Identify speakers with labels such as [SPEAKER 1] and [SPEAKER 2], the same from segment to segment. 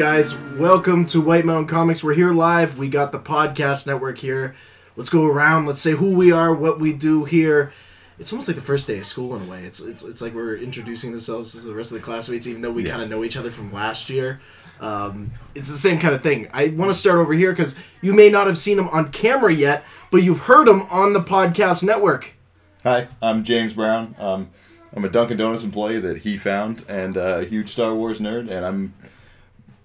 [SPEAKER 1] guys? Welcome to White Mountain Comics. We're here live. We got the podcast network here. Let's go around. Let's say who we are, what we do here. It's almost like the first day of school in a way. It's it's, it's like we're introducing ourselves to the rest of the classmates, even though we kind of know each other from last year. Um, it's the same kind of thing. I want to start over here because you may not have seen him on camera yet, but you've heard him on the podcast network.
[SPEAKER 2] Hi, I'm James Brown. Um, I'm a Dunkin' Donuts employee that he found and a huge Star Wars nerd, and I'm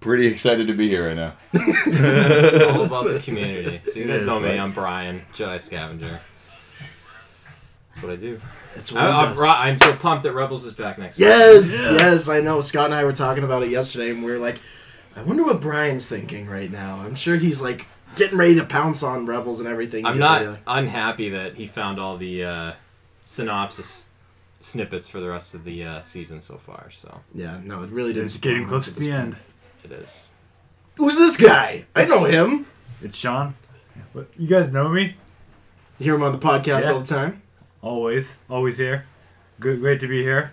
[SPEAKER 2] pretty excited to be here right now.
[SPEAKER 3] It's all about the community. So you guys know me. I'm Brian, Jedi Scavenger. That's what I do.
[SPEAKER 1] That's what
[SPEAKER 3] I, I'm, I'm so pumped that Rebels is back next week.
[SPEAKER 1] Yes,
[SPEAKER 4] Yeah.
[SPEAKER 1] yes, I know. Scott and I were talking about it yesterday, and we were like, I wonder what Brian's thinking right now. I'm sure he's like getting ready to pounce on Rebels and everything.
[SPEAKER 3] I'm not
[SPEAKER 1] ready to-
[SPEAKER 3] unhappy that he found all the uh, synopsis snippets for the rest of the uh, season so far. So
[SPEAKER 1] Yeah, no, it really didn't.
[SPEAKER 4] It's getting close to the
[SPEAKER 1] at
[SPEAKER 4] end.
[SPEAKER 3] It is.
[SPEAKER 1] Who's this guy? I know him.
[SPEAKER 4] It's Sean. What, you guys know me?
[SPEAKER 1] You hear him on the podcast
[SPEAKER 4] Yeah.
[SPEAKER 1] all the time.
[SPEAKER 4] Always, always here. Good, great to be here.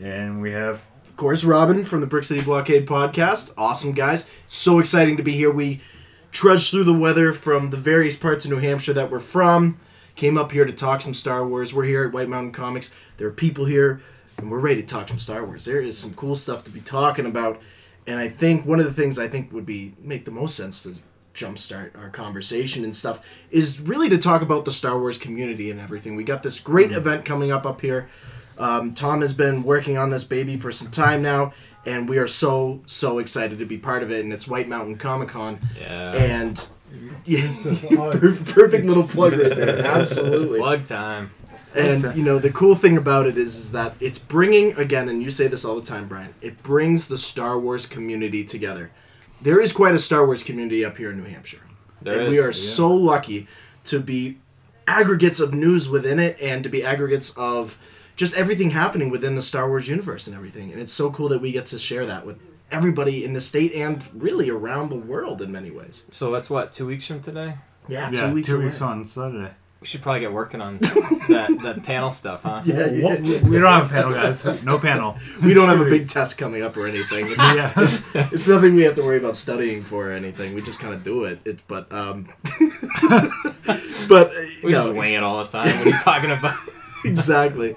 [SPEAKER 4] And we have
[SPEAKER 1] Of course, Robin from the Brick City Blockade podcast. Awesome guys. So exciting to be here. We trudged through the weather from the various parts of New Hampshire that we're from. Came up here to talk some Star Wars. We're here at White Mountain Comics. There are people here, and we're ready to talk some Star Wars. There is some cool stuff to be talking about, and I think one of the things I think would be make the most sense to jumpstart our conversation and stuff is really to talk about the Star Wars community and everything. We got this great event coming up up here. Um, Tom has been working on this baby for some time now, and we are so so excited to be part of it. And it's White Mountain Comic Con,
[SPEAKER 3] Yeah.
[SPEAKER 1] and yeah, perfect little plug right there. Absolutely.
[SPEAKER 3] Plug time.
[SPEAKER 1] And you know the cool thing about it is, is that it's bringing again, and you say this all the time, Brian. It brings the Star Wars community together. There is quite a Star Wars community up here in New Hampshire,
[SPEAKER 3] There
[SPEAKER 1] and
[SPEAKER 3] is,
[SPEAKER 1] we are
[SPEAKER 3] yeah.
[SPEAKER 1] so lucky to be aggregates of news within it, and to be aggregates of just everything happening within the Star Wars universe and everything. And it's so cool that we get to share that with everybody in the state and really around the world in many ways.
[SPEAKER 3] So that's what two weeks from today.
[SPEAKER 1] Yeah,
[SPEAKER 4] yeah,
[SPEAKER 1] two weeks.
[SPEAKER 4] two
[SPEAKER 1] away.
[SPEAKER 4] weeks on Saturday.
[SPEAKER 3] We should probably get working on that that panel stuff, huh?
[SPEAKER 1] Yeah, yeah.
[SPEAKER 4] What- we we don't have a panel, guys. No panel.
[SPEAKER 1] We don't have a big test coming up or anything. It's,
[SPEAKER 4] Yeah.
[SPEAKER 1] it's nothing we have to worry about studying for or anything. We just kind of do it. It, but um, but uh,
[SPEAKER 3] We
[SPEAKER 1] no,
[SPEAKER 3] just
[SPEAKER 1] it's-
[SPEAKER 3] wing it all the time. What are you talking about?
[SPEAKER 1] exactly.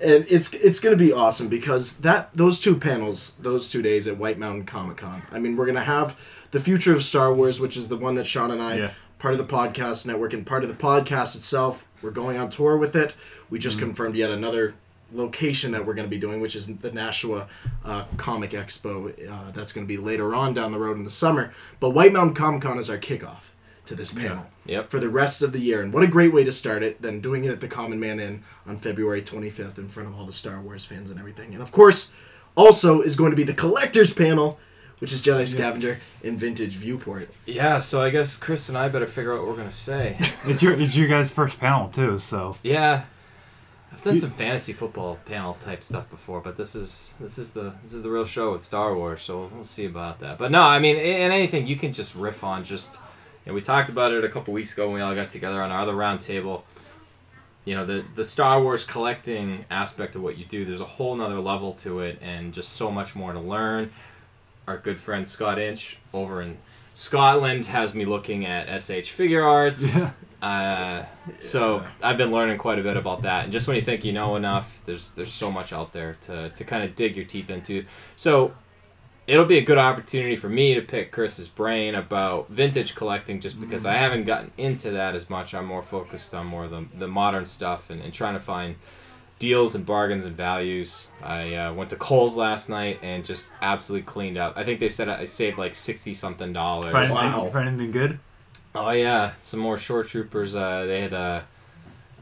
[SPEAKER 1] And it's it's gonna be awesome because that those two panels, those two days at White Mountain Comic Con. I mean, we're gonna have the future of Star Wars, which is the one that Sean and I,
[SPEAKER 4] Yeah.
[SPEAKER 1] Part of the podcast network and part of the podcast itself, we're going on tour with it. We just
[SPEAKER 4] Mm-hmm.
[SPEAKER 1] confirmed yet another location that we're going to be doing, which is the Nashua uh, Comic Expo. Uh, that's going to be later on down the road in the summer. But White Mountain Comic Con is our kickoff to this panel
[SPEAKER 3] Yep.
[SPEAKER 1] for the rest of the year. And what a great way to start it than doing it at the Common Man Inn on February 25th in front of all the Star Wars fans and everything. And of course, also is going to be the collectors panel, which is Jedi Scavenger in Vintage Viewport.
[SPEAKER 3] Yeah. So I guess Chris and I better figure out what we're gonna say.
[SPEAKER 4] It's your it's your guys' first panel too, so
[SPEAKER 3] Yeah. I've done some fantasy football panel type stuff before, but this is this is the this is the real show with Star Wars, so we'll see about that. But no, I mean, in anything you can just riff on. Just you know, we talked about it a couple weeks ago when we all got together on our other round table. You know, the the Star Wars collecting aspect of what you do. There's a whole nother level to it, and just so much more to learn. Our good friend Scott Inch over in Scotland has me looking at S.H. Figuarts.
[SPEAKER 4] Yeah.
[SPEAKER 3] Uh, so I've been learning quite a bit about that, and just when you think you know enough, there's there's so much out there to, to kind of dig your teeth into. So it'll be a good opportunity for me to pick Chris's brain about vintage collecting, just because I haven't gotten into that as much. I'm more focused on more of the, the modern stuff and, and trying to find deals and bargains and values. I uh, went to Kohl's last night and just absolutely cleaned up. I think they said I saved like sixty something dollars.
[SPEAKER 4] find,
[SPEAKER 1] Wow.
[SPEAKER 4] anything, find anything good?
[SPEAKER 3] Oh yeah, some more shoretroopers. Uh, they had uh,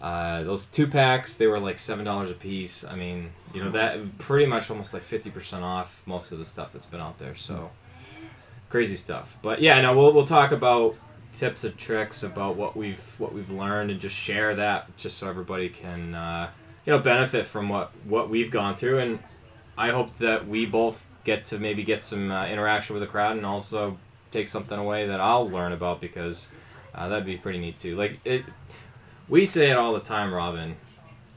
[SPEAKER 3] uh, those two packs. They were like seven dollars a piece. I mean, you know that pretty much almost like fifty percent off most of the stuff that's been out there. So crazy stuff. But yeah, no, we'll we'll talk about tips and tricks about what we've what we've learned and just share that just so everybody can uh, you know benefit from what what we've gone through and I hope that we both get to maybe get some uh, interaction with the crowd and also take something away that I'll learn about because uh, that'd be pretty neat too. Like it, we say it all the time, Robin.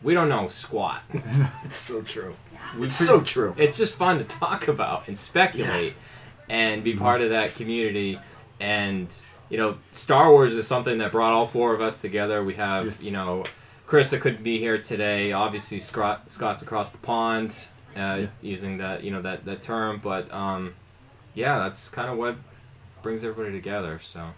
[SPEAKER 3] We don't know squat.
[SPEAKER 1] It's so true.
[SPEAKER 3] We
[SPEAKER 1] It's
[SPEAKER 3] pre-
[SPEAKER 1] so true.
[SPEAKER 3] It's just fun to talk about and speculate. and be part of that community. And you know, Star Wars is something that brought all four of us together. We have you know, Chris that couldn't be here today. Obviously, Scott Scott's across the pond, uh, using that you know that that term. But um, yeah, that's kind of what brings everybody together. So.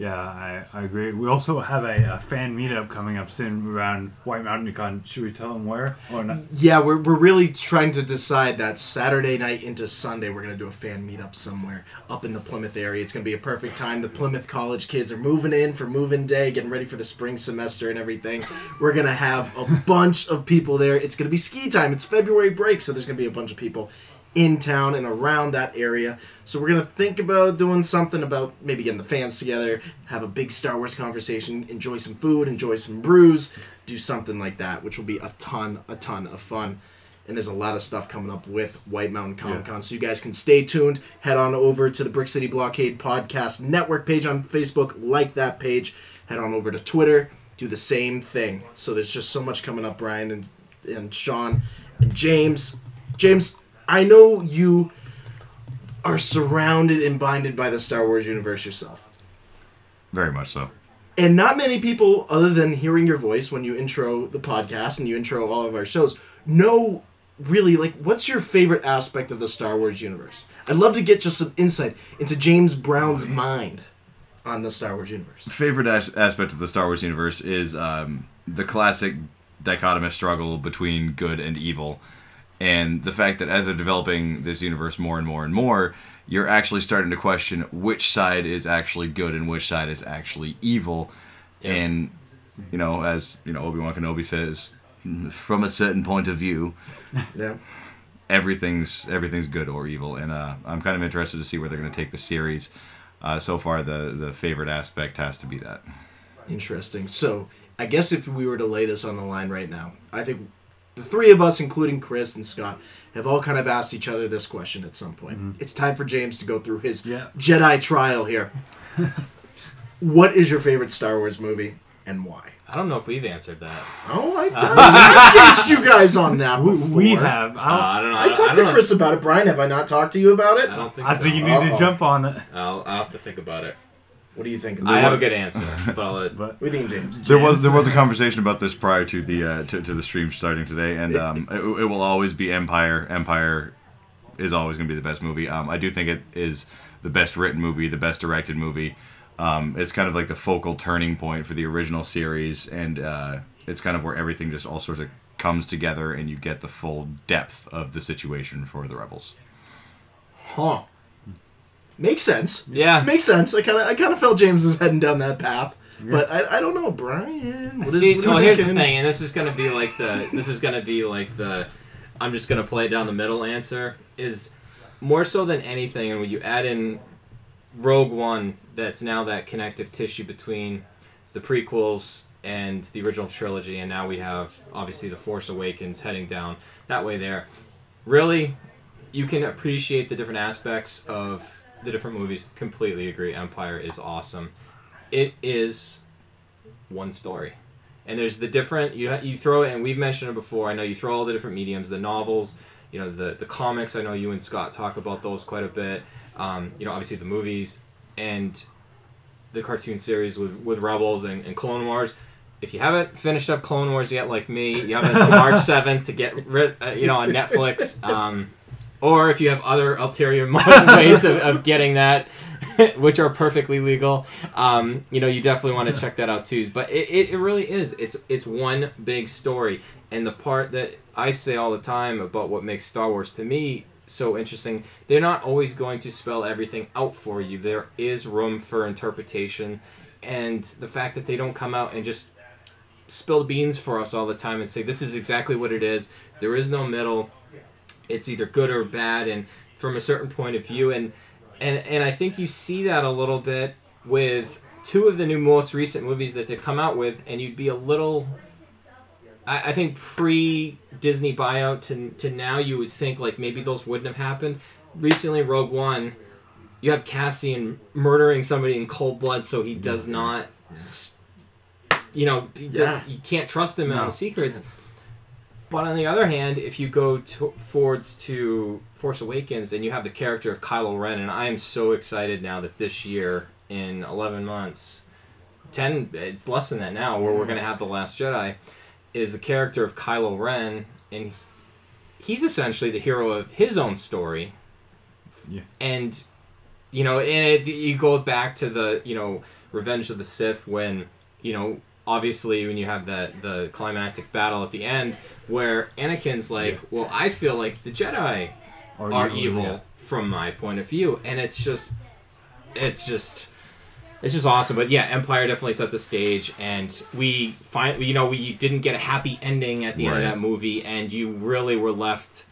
[SPEAKER 4] Yeah, I, I agree. We also have a, a fan meetup coming up soon around White Mountain Con. Should we tell them where or not?
[SPEAKER 1] Yeah, we're, we're really trying to decide that Saturday night into Sunday, we're going to do a fan meetup somewhere up in the Plymouth area. It's going to be a perfect time. The Plymouth college kids are moving in for moving day, getting ready for the spring semester and everything. We're going to have a bunch of people there. It's going to be ski time. It's February break, so there's going to be a bunch of people in town and around that area. So we're gonna think about doing something about maybe getting the fans together, have a big Star Wars conversation, enjoy some food, enjoy some brews, do something like that, which will be a ton, a ton of fun. And there's a lot of stuff coming up with White Mountain Comic Con, so you guys can stay tuned. Head on over to the Brick City Blockade Podcast Network page on Facebook, like that page. Head on over to Twitter, do the same thing. So there's just so much coming up, Brian and and Sean and James. James, I know you are surrounded and binded by the Star Wars universe yourself.
[SPEAKER 2] Very much so.
[SPEAKER 1] And not many people, other than hearing your voice when you intro the podcast and you intro all of our shows, know really like what's your favorite aspect of the Star Wars universe? I'd love to get just some insight into James Brown's mind on the Star Wars universe.
[SPEAKER 2] Favorite as- aspect of the Star Wars universe is um, the classic dichotomous struggle between good and evil, and the fact that as they're developing this universe more and more and more, you're actually starting to question which side is actually good and which side is actually evil, and you know, as you know, Obi Wan Kenobi says, from a certain point of view,
[SPEAKER 1] Yeah.
[SPEAKER 2] everything's everything's good or evil, and uh, I'm kind of interested to see where they're going to take the series. Uh, so far, the the favorite aspect has to be that.
[SPEAKER 1] Interesting. So, I guess if we were to lay this on the line right now, I think the three of us, including Chris and Scott, have all kind of asked each other this question at some point. It's time for James to go through his
[SPEAKER 4] Yeah.
[SPEAKER 1] Jedi trial here. what is your favorite Star Wars movie and why?
[SPEAKER 3] I don't know if we've answered that.
[SPEAKER 1] Oh, I've, I've engaged you guys on that
[SPEAKER 4] We,
[SPEAKER 1] before.
[SPEAKER 4] we have.
[SPEAKER 3] Uh,
[SPEAKER 4] I, don't,
[SPEAKER 3] I don't know.
[SPEAKER 1] I
[SPEAKER 3] don't-
[SPEAKER 1] talked
[SPEAKER 3] I
[SPEAKER 1] to
[SPEAKER 3] don't
[SPEAKER 1] Chris about it. Brian, have I not talked to you about it?
[SPEAKER 3] I don't think
[SPEAKER 4] I
[SPEAKER 3] so.
[SPEAKER 4] think you need
[SPEAKER 1] Uh-oh.
[SPEAKER 4] to jump on it.
[SPEAKER 3] I'll, I'll have to think about it.
[SPEAKER 1] What do you think?
[SPEAKER 3] I have a good answer, but I'll let-
[SPEAKER 1] What do you think, James?
[SPEAKER 2] There was there was a conversation about this prior to the uh, to, to the stream starting today, and um, it, it will always be Empire. Empire is always going to be the best movie. Um, I do think it is the best written movie, the best directed movie. Um, it's kind of like the focal turning point for the original series, and uh, it's kind of where everything just all sorts of comes together, and you get the full depth of the situation for the rebels.
[SPEAKER 1] Huh. Makes sense.
[SPEAKER 3] yeah.
[SPEAKER 1] Makes sense. I kind of I kind of felt James is heading down that path, but I, I don't know, Brian. What is,
[SPEAKER 3] See,
[SPEAKER 1] what
[SPEAKER 3] well, here's the thing, and this is gonna be like the this is gonna be like the I'm just gonna play it down the middle answer is more so than anything, and when you add in Rogue One, that's now that connective tissue between the prequels and the original trilogy, and now we have obviously the Force Awakens heading down that way. There, really, you can appreciate the different aspects of the different movies. Completely agree. Empire is awesome. It is one story. And there's the different you you throw it and we've mentioned it before. I know you throw all the different mediums, the novels, you know, the the comics. I know you and Scott talk about those quite a bit. Um, you know, obviously the movies and the cartoon series with with Rebels and, and Clone Wars. If you haven't finished up Clone Wars yet, like me, you have until March seventh to get rid, uh, you know, on Netflix. Um, or if you have other ulterior ways of, of getting that, which are perfectly legal, um, you know, you definitely want to check that out too. But it, it, it really is. It's it's one big story, and the part that I say all the time about what makes Star Wars to me so interesting, they're not always going to spell everything out for you. There is room for interpretation, and the fact that they don't come out and just spill beans for us all the time and say this is exactly what it is. There is no middle it's either good or bad and from a certain point of view and and and I think you see that a little bit with two of the new most recent movies that they've come out with and you'd be a little I, I think pre Disney buyout to, to now you would think like maybe those wouldn't have happened. Recently Rogue One you have Cassian murdering somebody in cold blood so he does mm-hmm. not s- you know
[SPEAKER 1] Yeah.
[SPEAKER 3] you can't trust him
[SPEAKER 4] No.
[SPEAKER 3] on the secrets But on the other hand, if you go to, forwards to Force Awakens and you have the character of Kylo Ren, and I am so excited now that this year, in 11 months, 10, it's less than that now, where we're mm-hmm. going to have The Last Jedi, is the character of Kylo Ren, and he's essentially the hero of his own story.
[SPEAKER 4] Yeah.
[SPEAKER 3] And, you know, and it, you go back to the, you know, Revenge of the Sith when, you know, obviously when you have that the climactic battle at the end where Anakin's like,
[SPEAKER 4] Yeah.
[SPEAKER 3] well, I feel like the Jedi
[SPEAKER 4] Or
[SPEAKER 3] are
[SPEAKER 4] evil,
[SPEAKER 3] evil from my point of view, and it's just, it's just, it's just awesome. But yeah, Empire definitely set the stage, and we find, you know, we didn't get a happy ending at the end of that movie, and you really were left.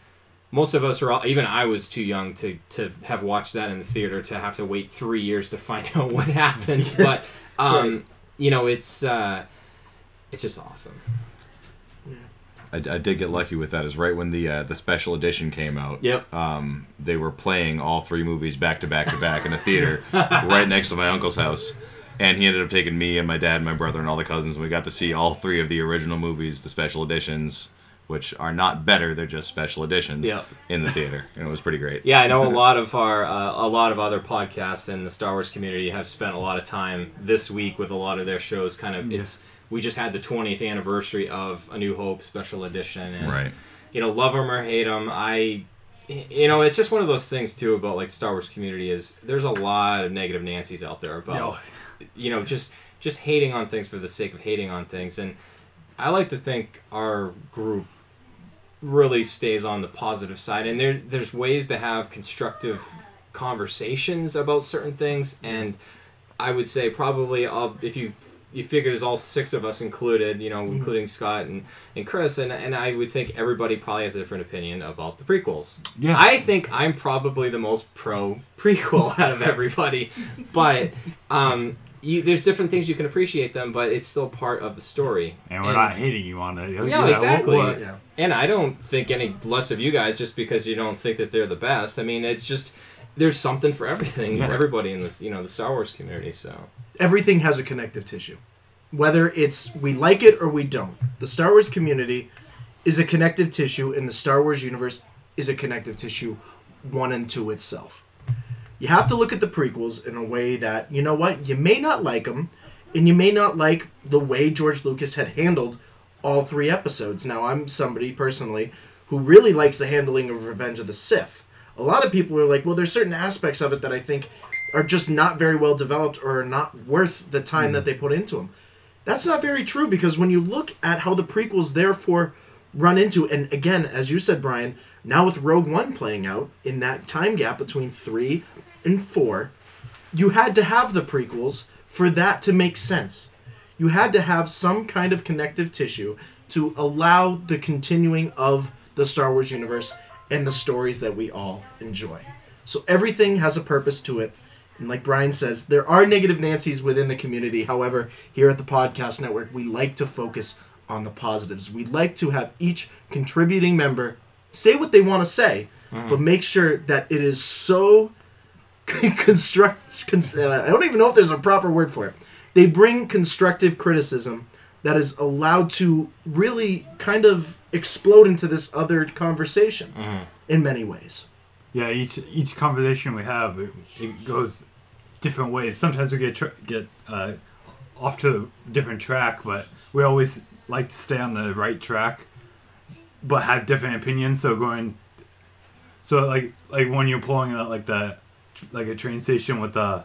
[SPEAKER 3] Most of us were, all, even I was too young to to have watched that in the theater to have to wait three years to find out what happens But um,
[SPEAKER 1] Right.
[SPEAKER 3] You know, it's uh, it's just awesome.
[SPEAKER 2] I, I did get lucky with that. Is right when the uh, the special edition came out.
[SPEAKER 3] Yep.
[SPEAKER 2] Um, they were playing all three movies back to back to back in a theater right next to my uncle's house, and he ended up taking me and my dad, and my brother, and all the cousins. And we got to see all three of the original movies, the special editions, which are not better; they're just special editions.
[SPEAKER 3] Yep.
[SPEAKER 2] In the theater, and it was pretty great.
[SPEAKER 3] Yeah, I know a lot of our uh, a lot of other podcasts in the Star Wars community have spent a lot of time this week with a lot of their shows. Kind of,
[SPEAKER 4] Yeah.
[SPEAKER 3] it's we just had the 20th anniversary of A New Hope special edition, and
[SPEAKER 2] Right.
[SPEAKER 3] you know, love them or hate them, I. You know, it's just one of those things too about like Star Wars community is there's a lot of negative Nancy's out there about you know just just hating on things for the sake of hating on things and i like to think our group really stays on the positive side. And there there's ways to have constructive conversations about certain things. And i would say probably I'll, if you you figure there's all six of us included you know including scott and, and chris and, and i would think everybody probably has a different opinion about the prequels.
[SPEAKER 4] Yeah.
[SPEAKER 3] i think i'm probably the most pro prequel out of everybody but um, you, there's different things you can appreciate them, but it's still part of the story.
[SPEAKER 4] And we're not hating you on it.
[SPEAKER 3] Yeah, exactly.
[SPEAKER 4] we'll-
[SPEAKER 1] Yeah.
[SPEAKER 3] And I don't think any less of you guys just because you don't think that they're the best. I mean, it's just there's something for everything
[SPEAKER 4] Yeah.
[SPEAKER 3] for everybody in this, you know, the Star Wars community. So
[SPEAKER 1] everything has a connective tissue. Whether it's we like it or we don't. The Star Wars community is a connective tissue, and the Star Wars universe is a connective tissue, one unto itself. You have to look at the prequels in a way that, you know what, you may not like them, and you may not like the way George Lucas had handled all three episodes. Now, I'm somebody personally who really likes the handling of Revenge of the Sith. A lot of people are like, well, there's certain aspects of it that I think are just not very well developed or are not worth the time that hmm. they put into them. That's not very true because when you look at how the prequels therefore run into, and again, as you said, Brian, now with Rogue One playing out in that time gap between three and four, you had to have the prequels for that to make sense. You had to have some kind of connective tissue to allow the continuing of the Star Wars universe and the stories that we all enjoy. So everything has a purpose to it. And like Brian says, there are negative Nancy's within the community. However, here at the Podcast Network, we like to focus on the positives. We like to have each contributing member say what they want to say, mm-hmm. but make sure that it is so construct. Con- uh, I don't even know if there's a proper word for it. They bring constructive criticism that is allowed to really kind of explode into this other conversation in many ways.
[SPEAKER 4] Yeah, each each conversation we have, it, it goes different ways. Sometimes we get tr- get uh, off to a different track, but we always like to stay on the right track, but have different opinions. So going, so like like when you're pulling out like the like a train station with uh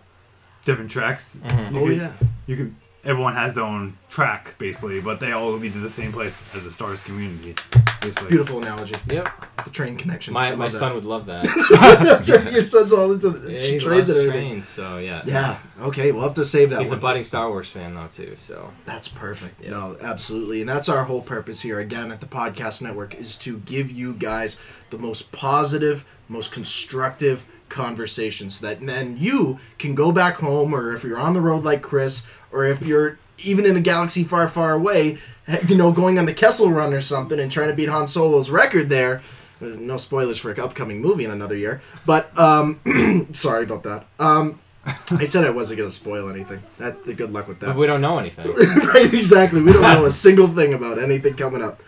[SPEAKER 4] different tracks. you
[SPEAKER 1] Oh
[SPEAKER 4] could-
[SPEAKER 1] yeah.
[SPEAKER 4] you can. Everyone has their own track basically, but they all lead to the same place as the Stars community. Basically,
[SPEAKER 1] Beautiful analogy.
[SPEAKER 3] yep,
[SPEAKER 1] The train connection. I
[SPEAKER 3] my
[SPEAKER 1] love
[SPEAKER 3] my
[SPEAKER 1] that.
[SPEAKER 3] son would love that.
[SPEAKER 1] That's right. Your son's all into the
[SPEAKER 3] yeah, he
[SPEAKER 1] trains
[SPEAKER 3] loves trains, so yeah.
[SPEAKER 1] Yeah. Okay. We'll have to save that
[SPEAKER 3] He's a budding Star Wars fan though too. So
[SPEAKER 1] That's perfect.
[SPEAKER 3] Yeah.
[SPEAKER 1] No, absolutely. And that's our whole purpose here again at the Podcast Network is to give you guys the most positive, most constructive conversations that then you can go back home or if you're on the road like Chris or if you're even in a galaxy far, far away, you know, going on the Kessel run or something and trying to beat Han Solo's record there. No spoilers for an upcoming movie in another year, but um, sorry about that. Um, I said I wasn't going to spoil anything. That good luck with that.
[SPEAKER 3] but we don't know anything.
[SPEAKER 1] right, exactly. We don't know a single thing about anything coming up.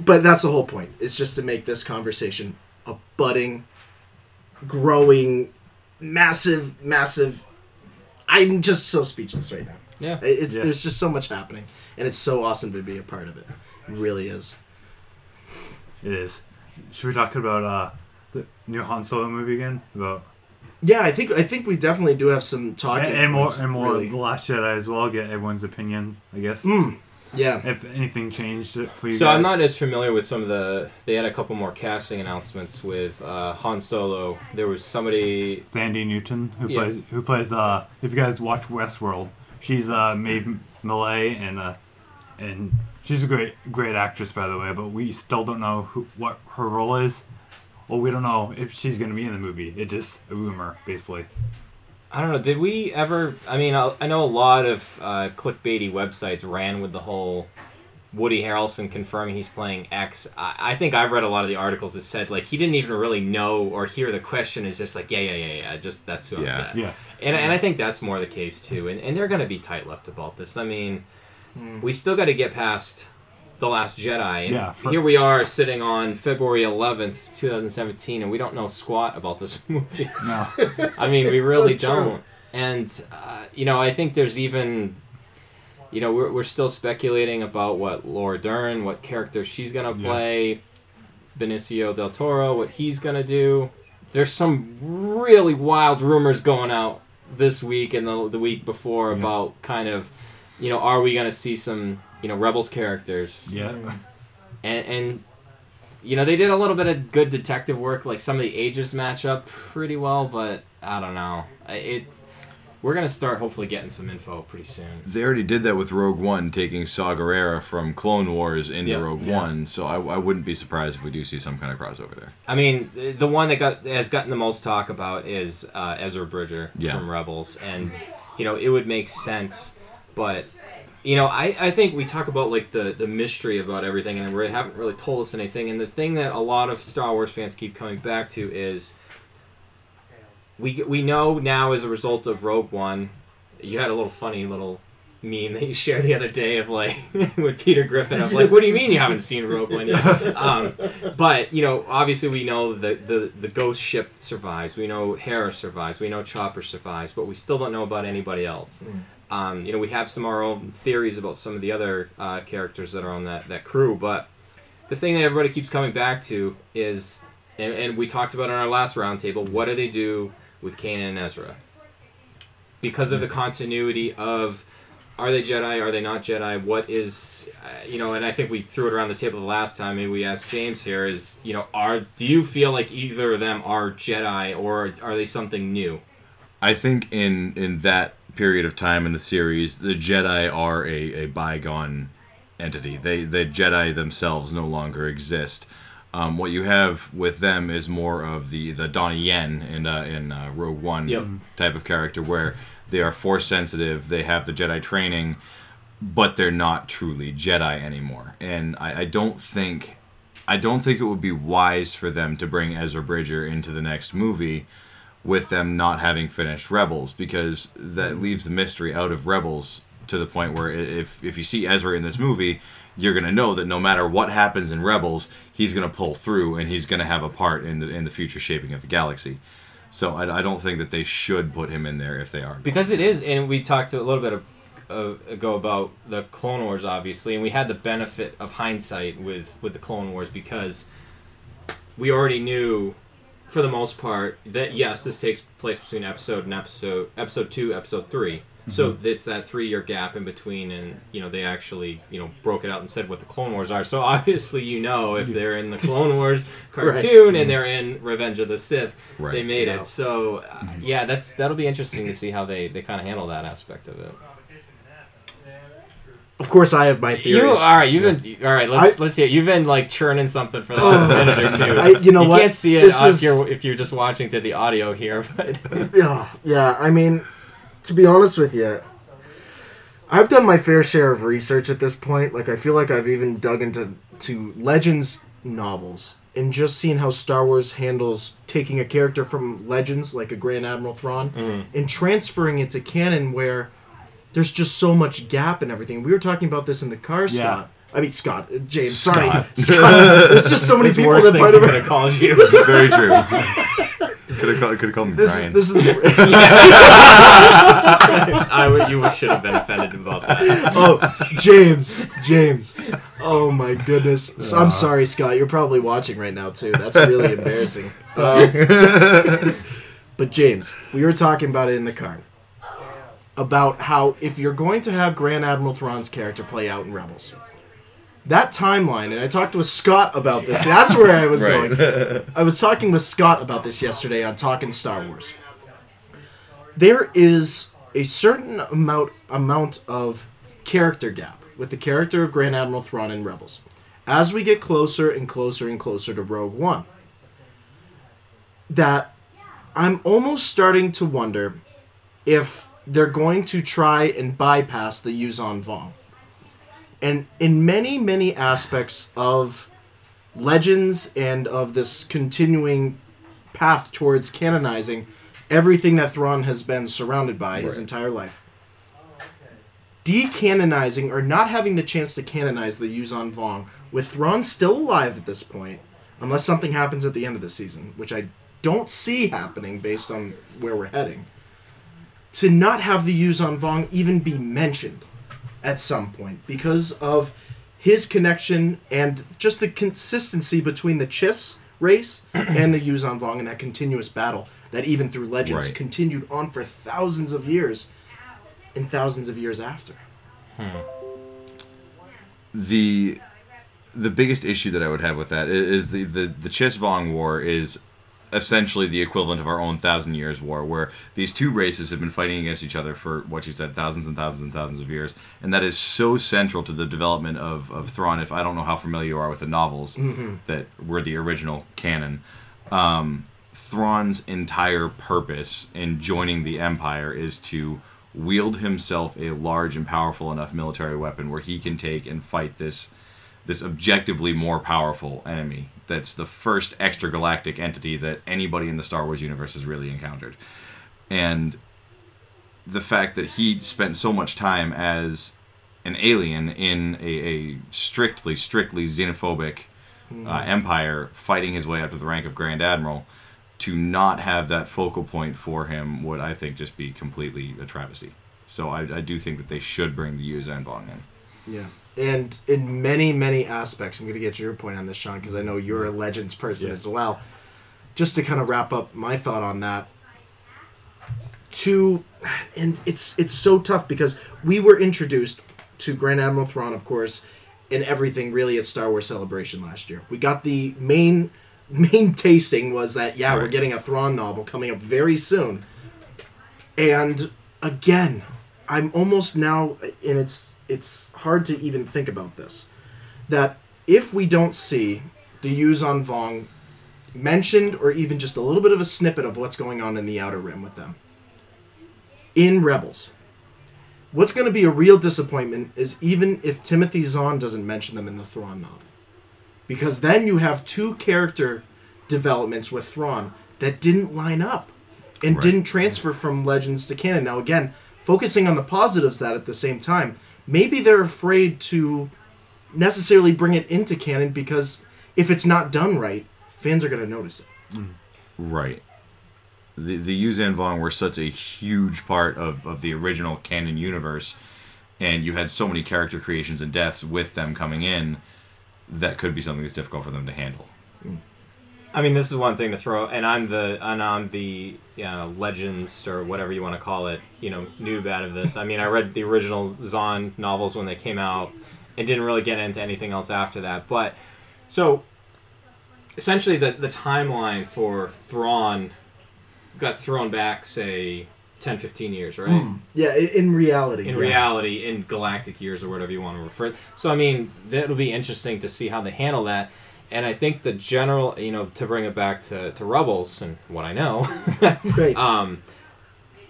[SPEAKER 1] but that's the whole point. It's just to make this conversation a budding, growing, massive, massive. I'm just so speechless right now.
[SPEAKER 3] Yeah.
[SPEAKER 1] It's
[SPEAKER 4] Yeah.
[SPEAKER 1] there's just so much happening, and it's so awesome to be a part of it. It really is.
[SPEAKER 4] It is. Should we talk about uh, the new Han Solo movie again? About
[SPEAKER 1] Yeah, I think I think we definitely do have some talking
[SPEAKER 4] and, and more and more
[SPEAKER 1] really.
[SPEAKER 4] the Last Jedi as well. Get everyone's opinions, I guess.
[SPEAKER 1] Mm, yeah.
[SPEAKER 4] If anything changed it for you
[SPEAKER 3] So
[SPEAKER 4] guys.
[SPEAKER 3] I'm not as familiar with some of the. They had a couple more casting announcements with uh, Han Solo. There was somebody.
[SPEAKER 4] Thandie Newton, who
[SPEAKER 3] Yeah.
[SPEAKER 4] plays who plays uh if you guys watch Westworld, she's uh Maeve Millay and uh and she's a great great actress by the way, but we still don't know who what her role is. Well, we don't know if she's gonna be in the movie. It's just a rumor, basically.
[SPEAKER 3] I don't know. Did we ever? I mean, I, I know a lot of uh, clickbaity websites ran with the whole Woody Harrelson confirming he's playing X. I, I think I've read a lot of the articles that said like he didn't even really know or hear the question. Is just like yeah, yeah, yeah, yeah. Just that's who
[SPEAKER 2] Yeah.
[SPEAKER 3] I'm.
[SPEAKER 4] Yeah.
[SPEAKER 3] And, and I think that's more the case too. And, and they're going to be tight lipped about this. I mean,
[SPEAKER 1] Hmm.
[SPEAKER 3] we still got to get past The Last Jedi. And
[SPEAKER 4] Yeah, for-
[SPEAKER 3] here we are sitting on February 11th, 2017, and we don't know squat about this movie.
[SPEAKER 4] No.
[SPEAKER 3] I mean, we really
[SPEAKER 1] so
[SPEAKER 3] don't. And, uh, you know, I think there's even. You know, we're, we're still speculating about what Laura Dern, what character she's going to
[SPEAKER 4] Yeah.
[SPEAKER 3] play, Benicio del Toro, what he's going to do. There's some really wild rumors going out this week and the, the week before
[SPEAKER 4] Yeah.
[SPEAKER 3] about kind of, you know, are we going to see some, you know, Rebels characters?
[SPEAKER 4] Yeah.
[SPEAKER 3] And, and, you know, they did a little bit of good detective work. Like some of the ages match up pretty well, but I don't know. It. We're gonna start hopefully getting some info pretty soon.
[SPEAKER 2] They already did that with Rogue One, taking Saw Gerrera from Clone Wars into
[SPEAKER 3] Yeah.
[SPEAKER 2] Rogue
[SPEAKER 4] Yeah.
[SPEAKER 2] One. So I, I wouldn't be surprised if we do see some kind of crossover there.
[SPEAKER 3] I mean, the one that got has gotten the most talk about is uh, Ezra Bridger
[SPEAKER 2] Yeah.
[SPEAKER 3] from Rebels, and you know it would make sense, but you know I, I think we talk about like the the mystery about everything, and we haven't really told us anything. And the thing that a lot of Star Wars fans keep coming back to is we we know now as a result of Rogue One, you had a little funny little meme that you shared the other day of like with Peter Griffin of like, what do you mean you haven't seen Rogue One yet? Um, but you know, obviously we know the, the the ghost ship survives. We know Hera survives. We know Chopper survives, but we still don't know about anybody else. Um, you know, we have some of our own theories about some of the other uh, characters that are on that that crew, but the thing that everybody keeps coming back to is, and, and we talked about in our last roundtable, what do they do with Kanan and Ezra? Because of the continuity of are they Jedi? Are they not Jedi? What is, uh, you know? And I think we threw it around the table the last time, and we asked James here: is you know, are do you feel like either of them are Jedi, or are they something new?
[SPEAKER 2] I think in in that period of time in the series, the Jedi are a, a bygone entity. They the Jedi themselves no longer exist. Um, what you have with them is more of the the Donnie Yen in uh, in uh, Rogue One
[SPEAKER 3] Yep.
[SPEAKER 2] type of character, where they are force sensitive. They have the Jedi training, but they're not truly Jedi anymore. And I, I don't think I don't think it would be wise for them to bring Ezra Bridger into the next movie with them not having finished Rebels because that leaves the mystery out of Rebels to the point where if if you see Ezra in this movie, you're gonna know that no matter what happens in Rebels, he's gonna pull through and he's gonna have a part in the in the future shaping of the galaxy. So I, I don't think that they should put him in there if they are.
[SPEAKER 3] because it is and we talked a little bit of, uh, ago about the clone wars obviously and we had the benefit of hindsight with with the clone wars because we already knew for the most part that yes this takes place between episode and episode episode 2 episode 3 so mm-hmm. it's that three year gap in between and you know they actually you know broke it out and said what the clone wars are. So obviously you know if they're in the clone wars cartoon and mm-hmm. they're in revenge of the sith
[SPEAKER 2] Right.
[SPEAKER 3] they made
[SPEAKER 1] Yeah.
[SPEAKER 3] it so uh, mm-hmm. yeah that's that'll be interesting to see how they they kind of handle that aspect of it
[SPEAKER 1] Of course, I have my theories.
[SPEAKER 3] you all right? You've been all right. Let's
[SPEAKER 1] I-
[SPEAKER 3] let's hear. it. You've been like churning something for the oh. last minute or two.
[SPEAKER 1] I- you know what?
[SPEAKER 3] can't see it
[SPEAKER 1] is-
[SPEAKER 3] here if you're just watching to the audio here, but
[SPEAKER 1] Yeah, yeah. I mean, to be honest with you, I've done my fair share of research at this point. Like, I feel like I've even dug into to Legends novels and just seen how Star Wars handles taking a character from Legends, like a Grand Admiral Thrawn, mm. and transferring it to canon, where there's just so much gap and everything. We were talking about this in the car Scott. I mean Scott, uh, James.
[SPEAKER 3] Scott.
[SPEAKER 1] Sorry, Scott. There's just so many
[SPEAKER 3] There's
[SPEAKER 1] people
[SPEAKER 3] worse
[SPEAKER 1] that
[SPEAKER 3] things
[SPEAKER 1] might
[SPEAKER 3] I
[SPEAKER 1] have.
[SPEAKER 3] could have called you.
[SPEAKER 2] Very true. could have called, could have called me
[SPEAKER 1] This is
[SPEAKER 2] Brian.
[SPEAKER 1] this is.
[SPEAKER 3] I would, you should have been offended about that.
[SPEAKER 1] oh, James, James. Oh my goodness. So, I'm sorry, Scott. You're probably watching right now too. That's really embarrassing. Um, but James, we were talking about it in the car. About how if you're going to have Grand Admiral Thrawn's character play out in Rebels, that timeline, and I talked with Scott about this. That's where I was
[SPEAKER 2] Right.
[SPEAKER 1] going. I was talking with Scott about this yesterday on Talking Star Wars. There is a certain amount amount of character gap with the character of Grand Admiral Thrawn in Rebels as we get closer and closer and closer to Rogue One. That I'm almost starting to wonder if they're going to try and bypass the Yuuzhan Vong. And in many, many aspects of legends and of this continuing path towards canonizing everything that Thrawn has been surrounded by his entire life. Decanonizing or not having the chance to canonize the Yuuzhan Vong with Thrawn still alive at this point, unless something happens at the end of the season, which I don't see happening based on where we're heading. To not have the Yuuzhan Vong even be mentioned at some point because of his connection and just the consistency between the Chiss race and the Yuuzhan Vong and that continuous battle that even through Legends
[SPEAKER 2] Right.
[SPEAKER 1] continued on for thousands of years and thousands of years after. Hmm.
[SPEAKER 2] the the biggest issue that I would have with that is the the the Chiss Vong War is essentially the equivalent of our own Thousand Years War, where these two races have been fighting against each other for what you said, thousands and thousands and thousands of years, and that is so central to the development of of Thrawn. If I don't know how familiar you are with the novels that were the original canon. Um, Thrawn's entire purpose in joining the Empire is to wield himself a large and powerful enough military weapon where he can take and fight this this objectively more powerful enemy. That's the first extragalactic entity that anybody in the Star Wars universe has really encountered. And the fact that he spent so much time as an alien in a, a strictly, strictly xenophobic uh, empire fighting his way up to the rank of Grand Admiral, to not have that focal point for him would, I think, just be completely a travesty. So I, I do think that they should bring the Yuuzhan Vong in.
[SPEAKER 1] Yeah. And in many, many aspects, I'm going to get your point on this, Sean, because I know you're a Legends person
[SPEAKER 4] Yeah.
[SPEAKER 1] as well. Just to kind of wrap up my thought on that. To, and it's it's so tough because we were introduced to Grand Admiral Thrawn, of course, and everything really at Star Wars Celebration last year. We got the main main tasting was that yeah, we're getting a Thrawn novel coming up very soon. And again, I'm almost now and it's it's hard to even think about this. That if we don't see the Yuuzhan Vong mentioned or even just a little bit of a snippet of what's going on in the Outer Rim with them in Rebels, what's going to be a real disappointment is even if Timothy Zahn doesn't mention them in the Thrawn novel. Because then you have two character developments with Thrawn that didn't line up and
[SPEAKER 2] Right.
[SPEAKER 1] didn't transfer from Legends to canon. Now, again, focusing on the positives that at the same time, maybe they're afraid to necessarily bring it into canon because if it's not done right, fans are going to notice it.
[SPEAKER 2] Right. The the Yuuzhan Vong were such a huge part of, of the original canon universe, and you had so many character creations and deaths with them coming in, that could be something that's difficult for them to handle. Mm.
[SPEAKER 3] I mean, this is one thing to throw, and I'm the and I'm the you know, legends or whatever you want to call it, you know, noob out of this. I mean, I read the original Zahn novels when they came out, and didn't really get into anything else after that. But so essentially, the the timeline for Thrawn got thrown back, say 10, 15 years, right?
[SPEAKER 1] Hmm. Yeah, in reality.
[SPEAKER 3] in
[SPEAKER 1] yes.
[SPEAKER 3] reality in galactic years or whatever you want to refer so i mean that'll be interesting to see how they handle that and i think the general you know to bring it back to, to rebels and what i know
[SPEAKER 1] Right.
[SPEAKER 3] um,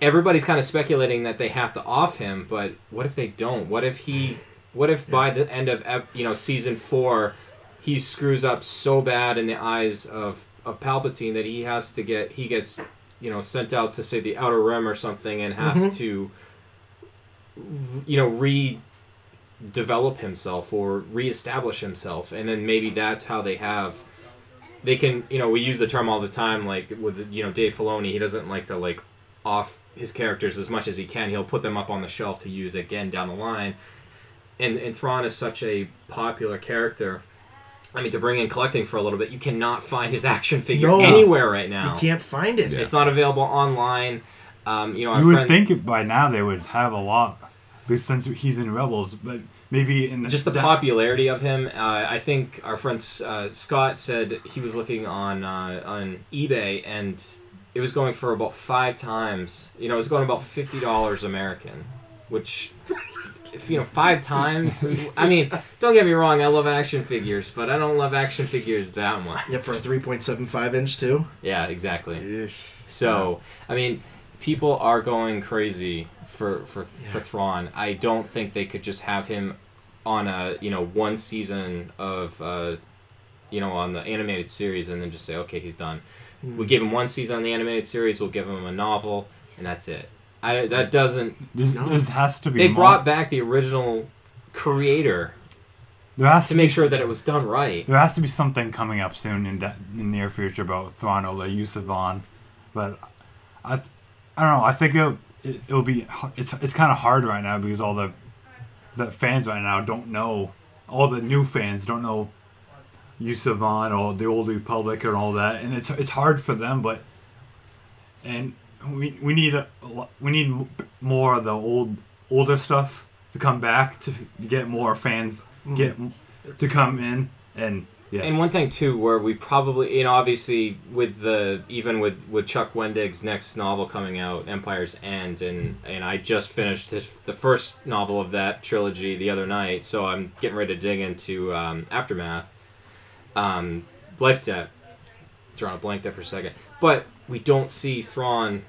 [SPEAKER 3] everybody's kind of speculating that they have to off him but what if they don't what if he what if by the end of you know season four he screws up so bad in the eyes of of palpatine that he has to get he gets you know sent out to say the outer rim or something and has
[SPEAKER 1] Mhm.
[SPEAKER 3] to you know re develop himself or reestablish himself, and then maybe that's how they have. They can, you know, we use the term all the time, like with you know Dave Filoni. He doesn't like to like off his characters as much as he can. He'll put them up on the shelf to use again down the line. And and Thrawn is such a popular character. I mean, to bring in collecting for a little bit, you cannot find his action figure
[SPEAKER 1] No.
[SPEAKER 3] anywhere right now.
[SPEAKER 1] You can't find it.
[SPEAKER 3] It's not available online. Um, you know, our
[SPEAKER 4] You would
[SPEAKER 3] friend,
[SPEAKER 4] think by now they would have a lot, because since he's in Rebels, but maybe in the
[SPEAKER 3] just the
[SPEAKER 4] that-
[SPEAKER 3] popularity of him. Uh, I think our friend uh, Scott said he was looking on uh, on eBay and it was going for about five times. You know, it was going about fifty dollars American, which. If, you know, five times. I mean, don't get me wrong. I love action figures, but I don't love action figures that much.
[SPEAKER 1] Yeah, for a 3.75 inch too.
[SPEAKER 3] Yeah, exactly.
[SPEAKER 1] Yeesh.
[SPEAKER 3] So, I mean, people are going crazy for for for Thrawn. I don't think they could just have him on a you know one season of uh, you know on the animated series and then just say okay he's done. We give him one season on the animated series. We'll give him a novel, and that's it. I that doesn't.
[SPEAKER 4] This,
[SPEAKER 1] No.
[SPEAKER 4] this has to be.
[SPEAKER 3] They
[SPEAKER 4] more-
[SPEAKER 3] brought back the original creator
[SPEAKER 4] there has
[SPEAKER 3] to make
[SPEAKER 4] be
[SPEAKER 3] sure
[SPEAKER 4] s-
[SPEAKER 3] that it was done right.
[SPEAKER 4] There has to be something coming up soon in that in the near future about Thrawn or the Yuuzhan Vong, but I, I don't know. I think it'll it, it'll be it's it's kind of hard right now because all the the fans right now don't know all the new fans don't know Yuuzhan Vong or the Old Republic and all that, and it's it's hard for them. But and we we need a, a we need more of the old older stuff to come back to get more fans get mm-hmm. to come in and yeah.
[SPEAKER 3] And one thing too, where we probably, you know, obviously with the even with with Chuck Wendig's next novel coming out, Empire's End, and and I just finished his, the first novel of that trilogy the other night, so I'm getting ready to dig into um, Aftermath, um, Life Debt. Drawing a blank there for a second, but we don't see Thrawn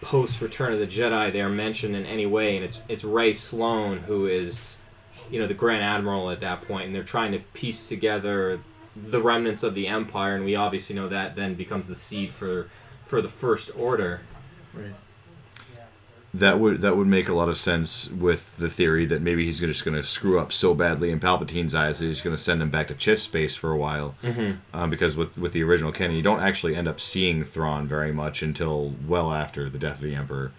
[SPEAKER 3] post Return of the Jedi there mentioned in any way, and it's it's Rae Sloane who is you know the Grand Admiral at that point, and they're trying to piece together the remnants of the Empire, and we obviously know that then becomes the seed for for the First Order.
[SPEAKER 1] Right.
[SPEAKER 2] That would that would make a lot of sense with the theory that maybe he's just going to screw up so badly in Palpatine's eyes that he's going to send him back to Chiss space for a while.
[SPEAKER 3] Mm-hmm.
[SPEAKER 2] Um, because with with the original canon, you don't actually end up seeing Thrawn very much until well after the death of the Emperor,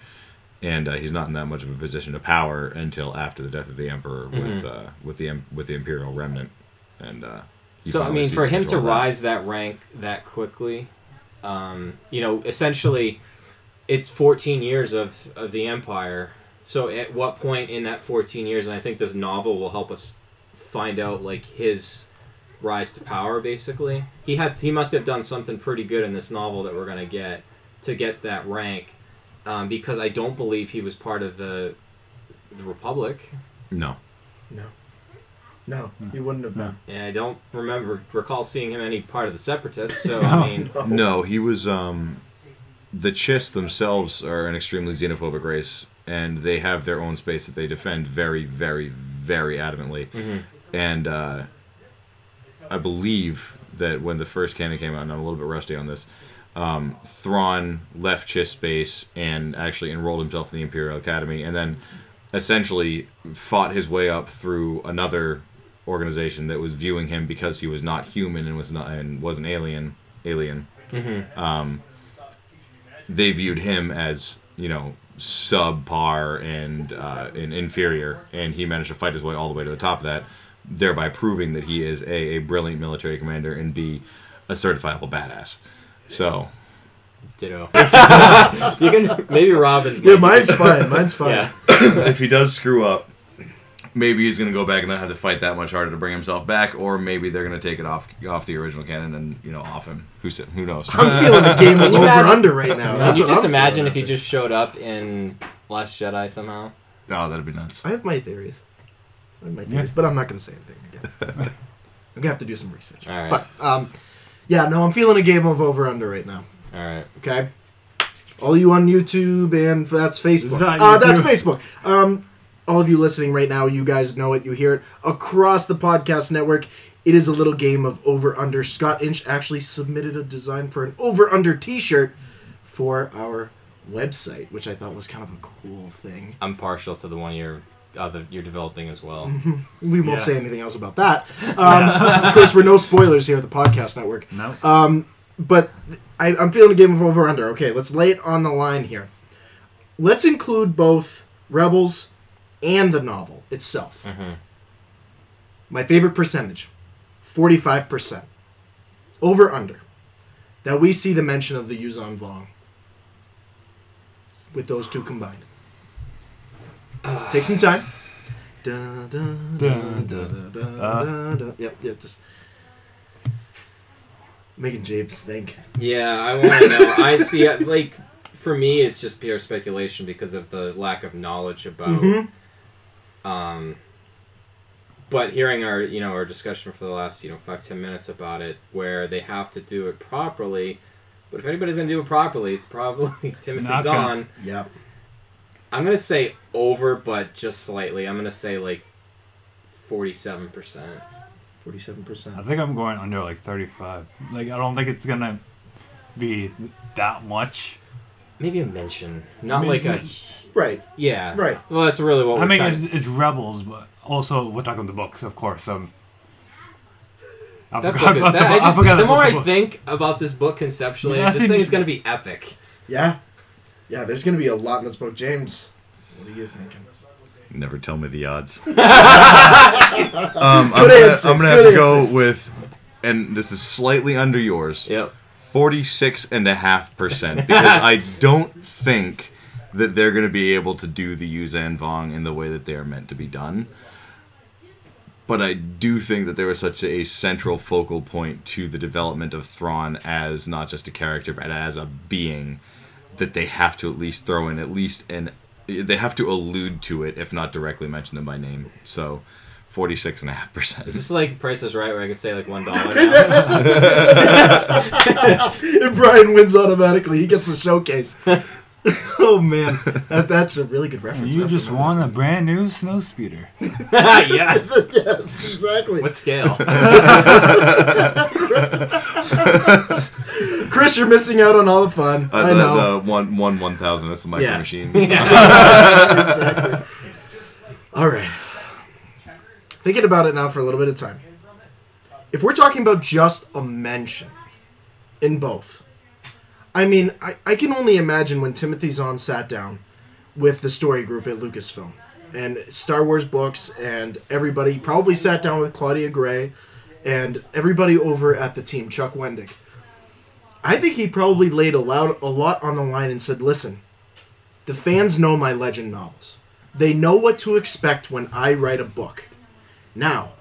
[SPEAKER 2] and uh, he's not in that much of a position of power until after the death of the Emperor with uh, with the with the Imperial remnant. And uh,
[SPEAKER 3] So I mean, for him to
[SPEAKER 2] that.
[SPEAKER 3] rise that rank that quickly, um, you know, essentially, it's 14 years of of the Empire. So at what point in that 14 years, and I think this novel will help us find out like his rise to power. Basically, he had he must have done something pretty good in this novel that we're gonna get to get that rank, um, because I don't believe he was part of the the Republic.
[SPEAKER 2] no.
[SPEAKER 1] No. No, he wouldn't have been.
[SPEAKER 3] And I don't remember recall seeing him any part of the Separatists. So I mean.
[SPEAKER 2] No, he was. Um, the Chiss themselves are an extremely xenophobic race, and they have their own space that they defend very, very, very adamantly. And uh, I believe that when the first canon came out, and I'm a little bit rusty on this, um, Thrawn left Chiss space and actually enrolled himself in the Imperial Academy, and then essentially fought his way up through another organization that was viewing him because he was not human and was not and was an alien alien um, they viewed him as you know subpar and uh, and inferior, and he managed to fight his way all the way to the top of that, thereby proving that he is a, a brilliant military commander and b a certifiable badass. So
[SPEAKER 3] Ditto. you can maybe Robin's.
[SPEAKER 1] Yeah,
[SPEAKER 3] maybe-
[SPEAKER 1] mine's fine. Mine's fine.
[SPEAKER 3] Yeah.
[SPEAKER 2] if he does screw up, maybe he's gonna go back and not have to fight that much harder to bring himself back, or maybe they're gonna take it off off the original canon and you know off him. Who sa- who knows?
[SPEAKER 1] I'm feeling the game of
[SPEAKER 3] Can you
[SPEAKER 1] over
[SPEAKER 3] imagine-
[SPEAKER 1] under right now.
[SPEAKER 3] Can
[SPEAKER 1] That's
[SPEAKER 3] you just
[SPEAKER 1] I'm
[SPEAKER 3] imagine if he just showed up in Last Jedi somehow?
[SPEAKER 2] oh, that'd be nuts.
[SPEAKER 1] I have my theories. I have my theories, but I'm not going to say anything again. I'm gonna have to do some research.
[SPEAKER 3] All right.
[SPEAKER 1] But um, yeah, no, I'm feeling a game of over under right now.
[SPEAKER 3] All right.
[SPEAKER 1] Okay. All you on YouTube and that's Facebook. Uh, that's Facebook. Um, all of you listening right now, you guys know it. You hear it across the podcast network. It is a little game of over under. Scott Inch actually submitted a design for an over under T-shirt for our website, which I thought was kind of a cool thing.
[SPEAKER 3] I'm partial to the one you're the, you're developing as well.
[SPEAKER 1] We won't
[SPEAKER 4] Yeah.
[SPEAKER 1] say anything else about that. Um, of course, we're no spoilers here at the podcast network.
[SPEAKER 4] No.
[SPEAKER 1] Um, but I, I'm feeling a game of over under. Okay, let's lay it on the line here. Let's include both Rebels and the novel itself.
[SPEAKER 3] Mhm.
[SPEAKER 1] My favorite percentage 45%. Over under. That we see the mention of the Yuuzhan Vong with those two combined. Take some time. Da, da, da,
[SPEAKER 4] Dun,
[SPEAKER 1] da,
[SPEAKER 4] dun.
[SPEAKER 1] da, da,
[SPEAKER 4] Uh.
[SPEAKER 1] da, da. Yep, yep, just making James think.
[SPEAKER 3] Yeah, I want to know. I see. uh, Like for me, it's just pure speculation because of the lack of knowledge about.
[SPEAKER 1] Mhm.
[SPEAKER 3] Um, but hearing our you know our discussion for the last you know five ten minutes about it, where they have to do it properly. But if anybody's gonna do it properly, it's probably Timothy
[SPEAKER 4] Not
[SPEAKER 3] Zahn.
[SPEAKER 4] gonna-
[SPEAKER 1] Yep.
[SPEAKER 3] I'm gonna say over, but just slightly. I'm gonna say like forty-seven percent.
[SPEAKER 1] Forty-seven percent.
[SPEAKER 4] I think I'm going under like 35. Like I don't think it's gonna be that much.
[SPEAKER 3] Maybe a mention, not
[SPEAKER 4] I mean,
[SPEAKER 3] like a
[SPEAKER 1] Right.
[SPEAKER 3] yeah.
[SPEAKER 1] Right.
[SPEAKER 3] Well, that's really what we're
[SPEAKER 4] I mean,
[SPEAKER 3] trying.
[SPEAKER 4] it's, it's rebels, but also we're talking the books, of course. Um, I
[SPEAKER 3] That
[SPEAKER 4] forgot
[SPEAKER 3] book is
[SPEAKER 4] about
[SPEAKER 3] that. I just,
[SPEAKER 4] forgot
[SPEAKER 3] the
[SPEAKER 4] about
[SPEAKER 3] more I think about this book conceptually,
[SPEAKER 4] Yeah,
[SPEAKER 3] this thing is going to be epic.
[SPEAKER 1] Yeah. Yeah. There's gonna be a lot in this book, James. What are you thinking?
[SPEAKER 2] Never tell me the odds. um, I'm gonna,
[SPEAKER 1] answer,
[SPEAKER 2] I'm gonna have to go with, and this is slightly under yours.
[SPEAKER 3] Yep.
[SPEAKER 2] Forty-six and a half percent because I don't think that they're going to be able to do the Yuuzhan Vong in the way that they are meant to be done. But I do think that there was such a central focal point to the development of Thrawn as not just a character but as a being that they have to at least throw in at least an they have to allude to it if not directly mention them by name. So 46 and a half percent.
[SPEAKER 3] Is this like Price is Right, where I can say like one dollar? now?
[SPEAKER 1] and Brian wins automatically. He gets the showcase. oh man, that, that's a really good reference.
[SPEAKER 4] You just won a brand new snow speeder.
[SPEAKER 3] yes.
[SPEAKER 1] yes, exactly.
[SPEAKER 3] What scale?
[SPEAKER 1] Chris, you're missing out on all the fun.
[SPEAKER 2] Uh,
[SPEAKER 1] I
[SPEAKER 2] the,
[SPEAKER 1] know.
[SPEAKER 2] the one one one thousand. That's the micro
[SPEAKER 3] Yeah.
[SPEAKER 2] machine.
[SPEAKER 1] exactly. All right. Thinking about it now for a little bit of time. If we're talking about just a mention in both, I mean, I, I can only imagine when Timothy Zahn sat down with the story group at Lucasfilm and Star Wars books, and everybody probably sat down with Claudia Gray and everybody over at the team, Chuck Wendig. I think he probably laid a, loud, a lot on the line and said, listen, the fans know my legend novels. They know what to expect when I write a book. Now,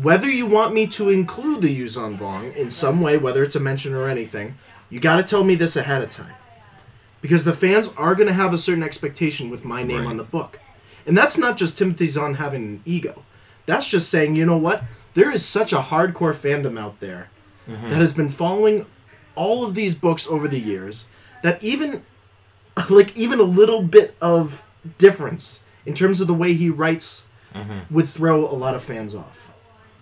[SPEAKER 1] whether you want me to include the Yuuzhan Vong in some way, whether it's a mention or anything, you got to tell me this ahead of time. Because the fans are going to have a certain expectation with my name
[SPEAKER 2] Right.
[SPEAKER 1] on the book. And that's not just Timothy Zahn having an ego. That's just saying, you know what? There is such a hardcore fandom out there mm-hmm. that has been following all of these books over the years that even like even a little bit of difference in terms of the way he writes mm-hmm. would throw a lot of fans off.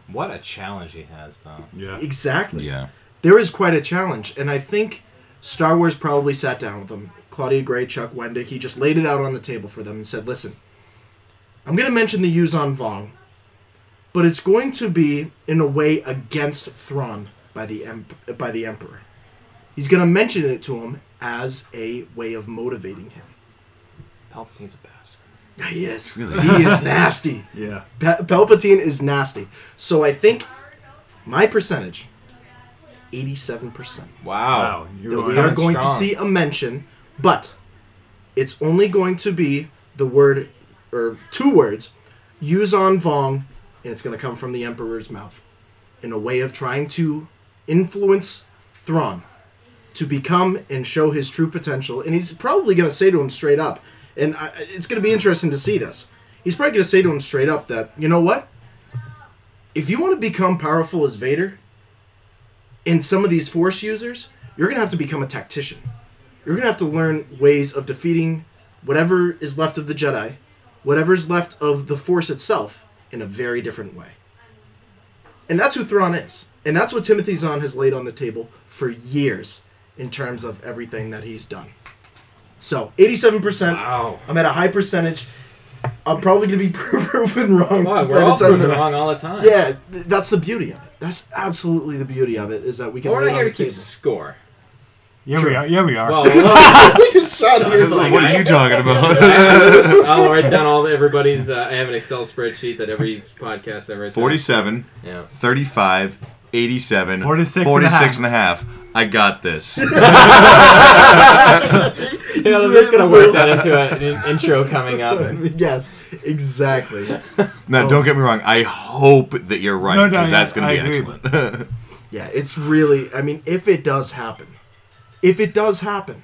[SPEAKER 3] what a challenge he has, though.
[SPEAKER 4] Yeah.
[SPEAKER 1] Exactly.
[SPEAKER 2] yeah.
[SPEAKER 1] There is quite a challenge, and I think Star Wars probably sat down with him. Claudia Gray, Chuck Wendig, he just laid it out on the table for them and said, "Listen, I'm going to mention the Yuuzhan Vong, but it's going to be in a way against Thrawn by the emp- by the Emperor. He's going to mention it to him as a way of motivating him.
[SPEAKER 3] Palpatine's a bastard.
[SPEAKER 1] He is.
[SPEAKER 2] Really?
[SPEAKER 1] He is nasty.
[SPEAKER 4] Yeah.
[SPEAKER 1] Pa- Palpatine is nasty. So I think my percentage, 87%.
[SPEAKER 3] Wow.
[SPEAKER 4] Wow. You're
[SPEAKER 1] that we are
[SPEAKER 3] coming
[SPEAKER 1] going to see a mention, but it's only going to be the word, or two words, Yuuzhan Vong, and it's going to come from the Emperor's mouth in a way of trying to influence Thrawn to become and show his true potential. And he's probably going to say to him straight up, and I, it's going to be interesting to see this. He's probably going to say to him straight up that, you know what? If you want to become powerful as Vader, and some of these Force users, you're going to have to become a tactician. You're going to have to learn ways of defeating whatever is left of the Jedi, whatever's left of the Force itself, in a very different way. And that's who Thrawn is. And that's what Timothy Zahn has laid on the table for years in terms of everything that he's done. So, 87%.
[SPEAKER 3] Wow.
[SPEAKER 1] I'm at a high percentage. I'm probably gonna be proven wrong.
[SPEAKER 3] Wow, we're all proven wrong all the time.
[SPEAKER 1] Yeah, that's the beauty of it. That's absolutely the beauty of it is that we can.
[SPEAKER 3] But we're not here to keep
[SPEAKER 1] table.
[SPEAKER 3] score.
[SPEAKER 4] Yeah, we are. Yeah, we are.
[SPEAKER 3] Well, well,
[SPEAKER 1] Shot in
[SPEAKER 3] Like,
[SPEAKER 2] what are you talking about?
[SPEAKER 3] I'll write down all the, everybody's. Uh, I have an Excel spreadsheet that every podcast I write. down.
[SPEAKER 2] 47,
[SPEAKER 3] Yeah.
[SPEAKER 2] 35, 87,
[SPEAKER 4] 46 and a
[SPEAKER 2] 46
[SPEAKER 4] half.
[SPEAKER 2] and a half. I got this.
[SPEAKER 3] Yeah, I'm just gonna work that into a, an intro coming up.
[SPEAKER 1] yes, exactly.
[SPEAKER 2] now, don't get me wrong. I hope that you're right
[SPEAKER 4] No, no,
[SPEAKER 2] because that's going to
[SPEAKER 4] I
[SPEAKER 2] be
[SPEAKER 4] agree.
[SPEAKER 2] excellent.
[SPEAKER 1] Yeah, it's really. I mean, if it does happen, if it does happen,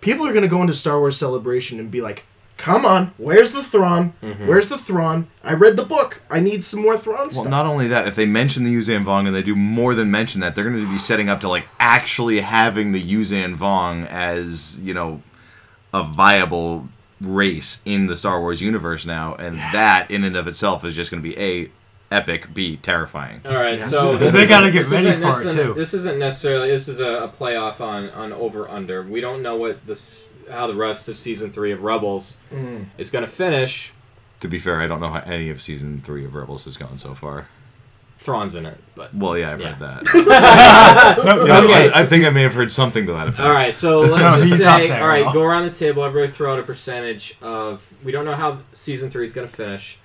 [SPEAKER 1] people are gonna go into Star Wars Celebration and be like, "Come on, where's the Thrawn?
[SPEAKER 3] Mm-hmm.
[SPEAKER 1] Where's the Thrawn? I read the book. I need some more Thrawn
[SPEAKER 2] well,
[SPEAKER 1] stuff."
[SPEAKER 2] not only that, if they mention the Yuuzhan Vong and they do more than mention that, they're going to be setting up to like actually having the Yuuzhan Vong as you know a viable race in the Star Wars universe now, and that in and of itself is just going to be a epic, b terrifying.
[SPEAKER 3] All right,
[SPEAKER 1] Yes.
[SPEAKER 3] so
[SPEAKER 1] They
[SPEAKER 4] gotta get
[SPEAKER 3] this
[SPEAKER 4] ready for
[SPEAKER 3] this
[SPEAKER 4] it,
[SPEAKER 3] isn't-
[SPEAKER 4] too.
[SPEAKER 3] This isn't necessarily. This is a, a playoff on on over under. We don't know what this how the rest of season three of Rebels
[SPEAKER 1] Mm.
[SPEAKER 3] is going to finish.
[SPEAKER 2] To be fair, I don't know how any of season three of Rebels has gone so far.
[SPEAKER 3] Thrawn's in it, but
[SPEAKER 2] Well, yeah, I've
[SPEAKER 3] Yeah.
[SPEAKER 2] heard that.
[SPEAKER 4] No,
[SPEAKER 2] Yeah,
[SPEAKER 3] Okay.
[SPEAKER 2] I, I think I may have heard something to that effect.
[SPEAKER 3] All right, so let's
[SPEAKER 4] No,
[SPEAKER 3] just say, all right,
[SPEAKER 4] at all.
[SPEAKER 3] go around the table. Everybody throw out a percentage of. We don't know how season three is going to finish.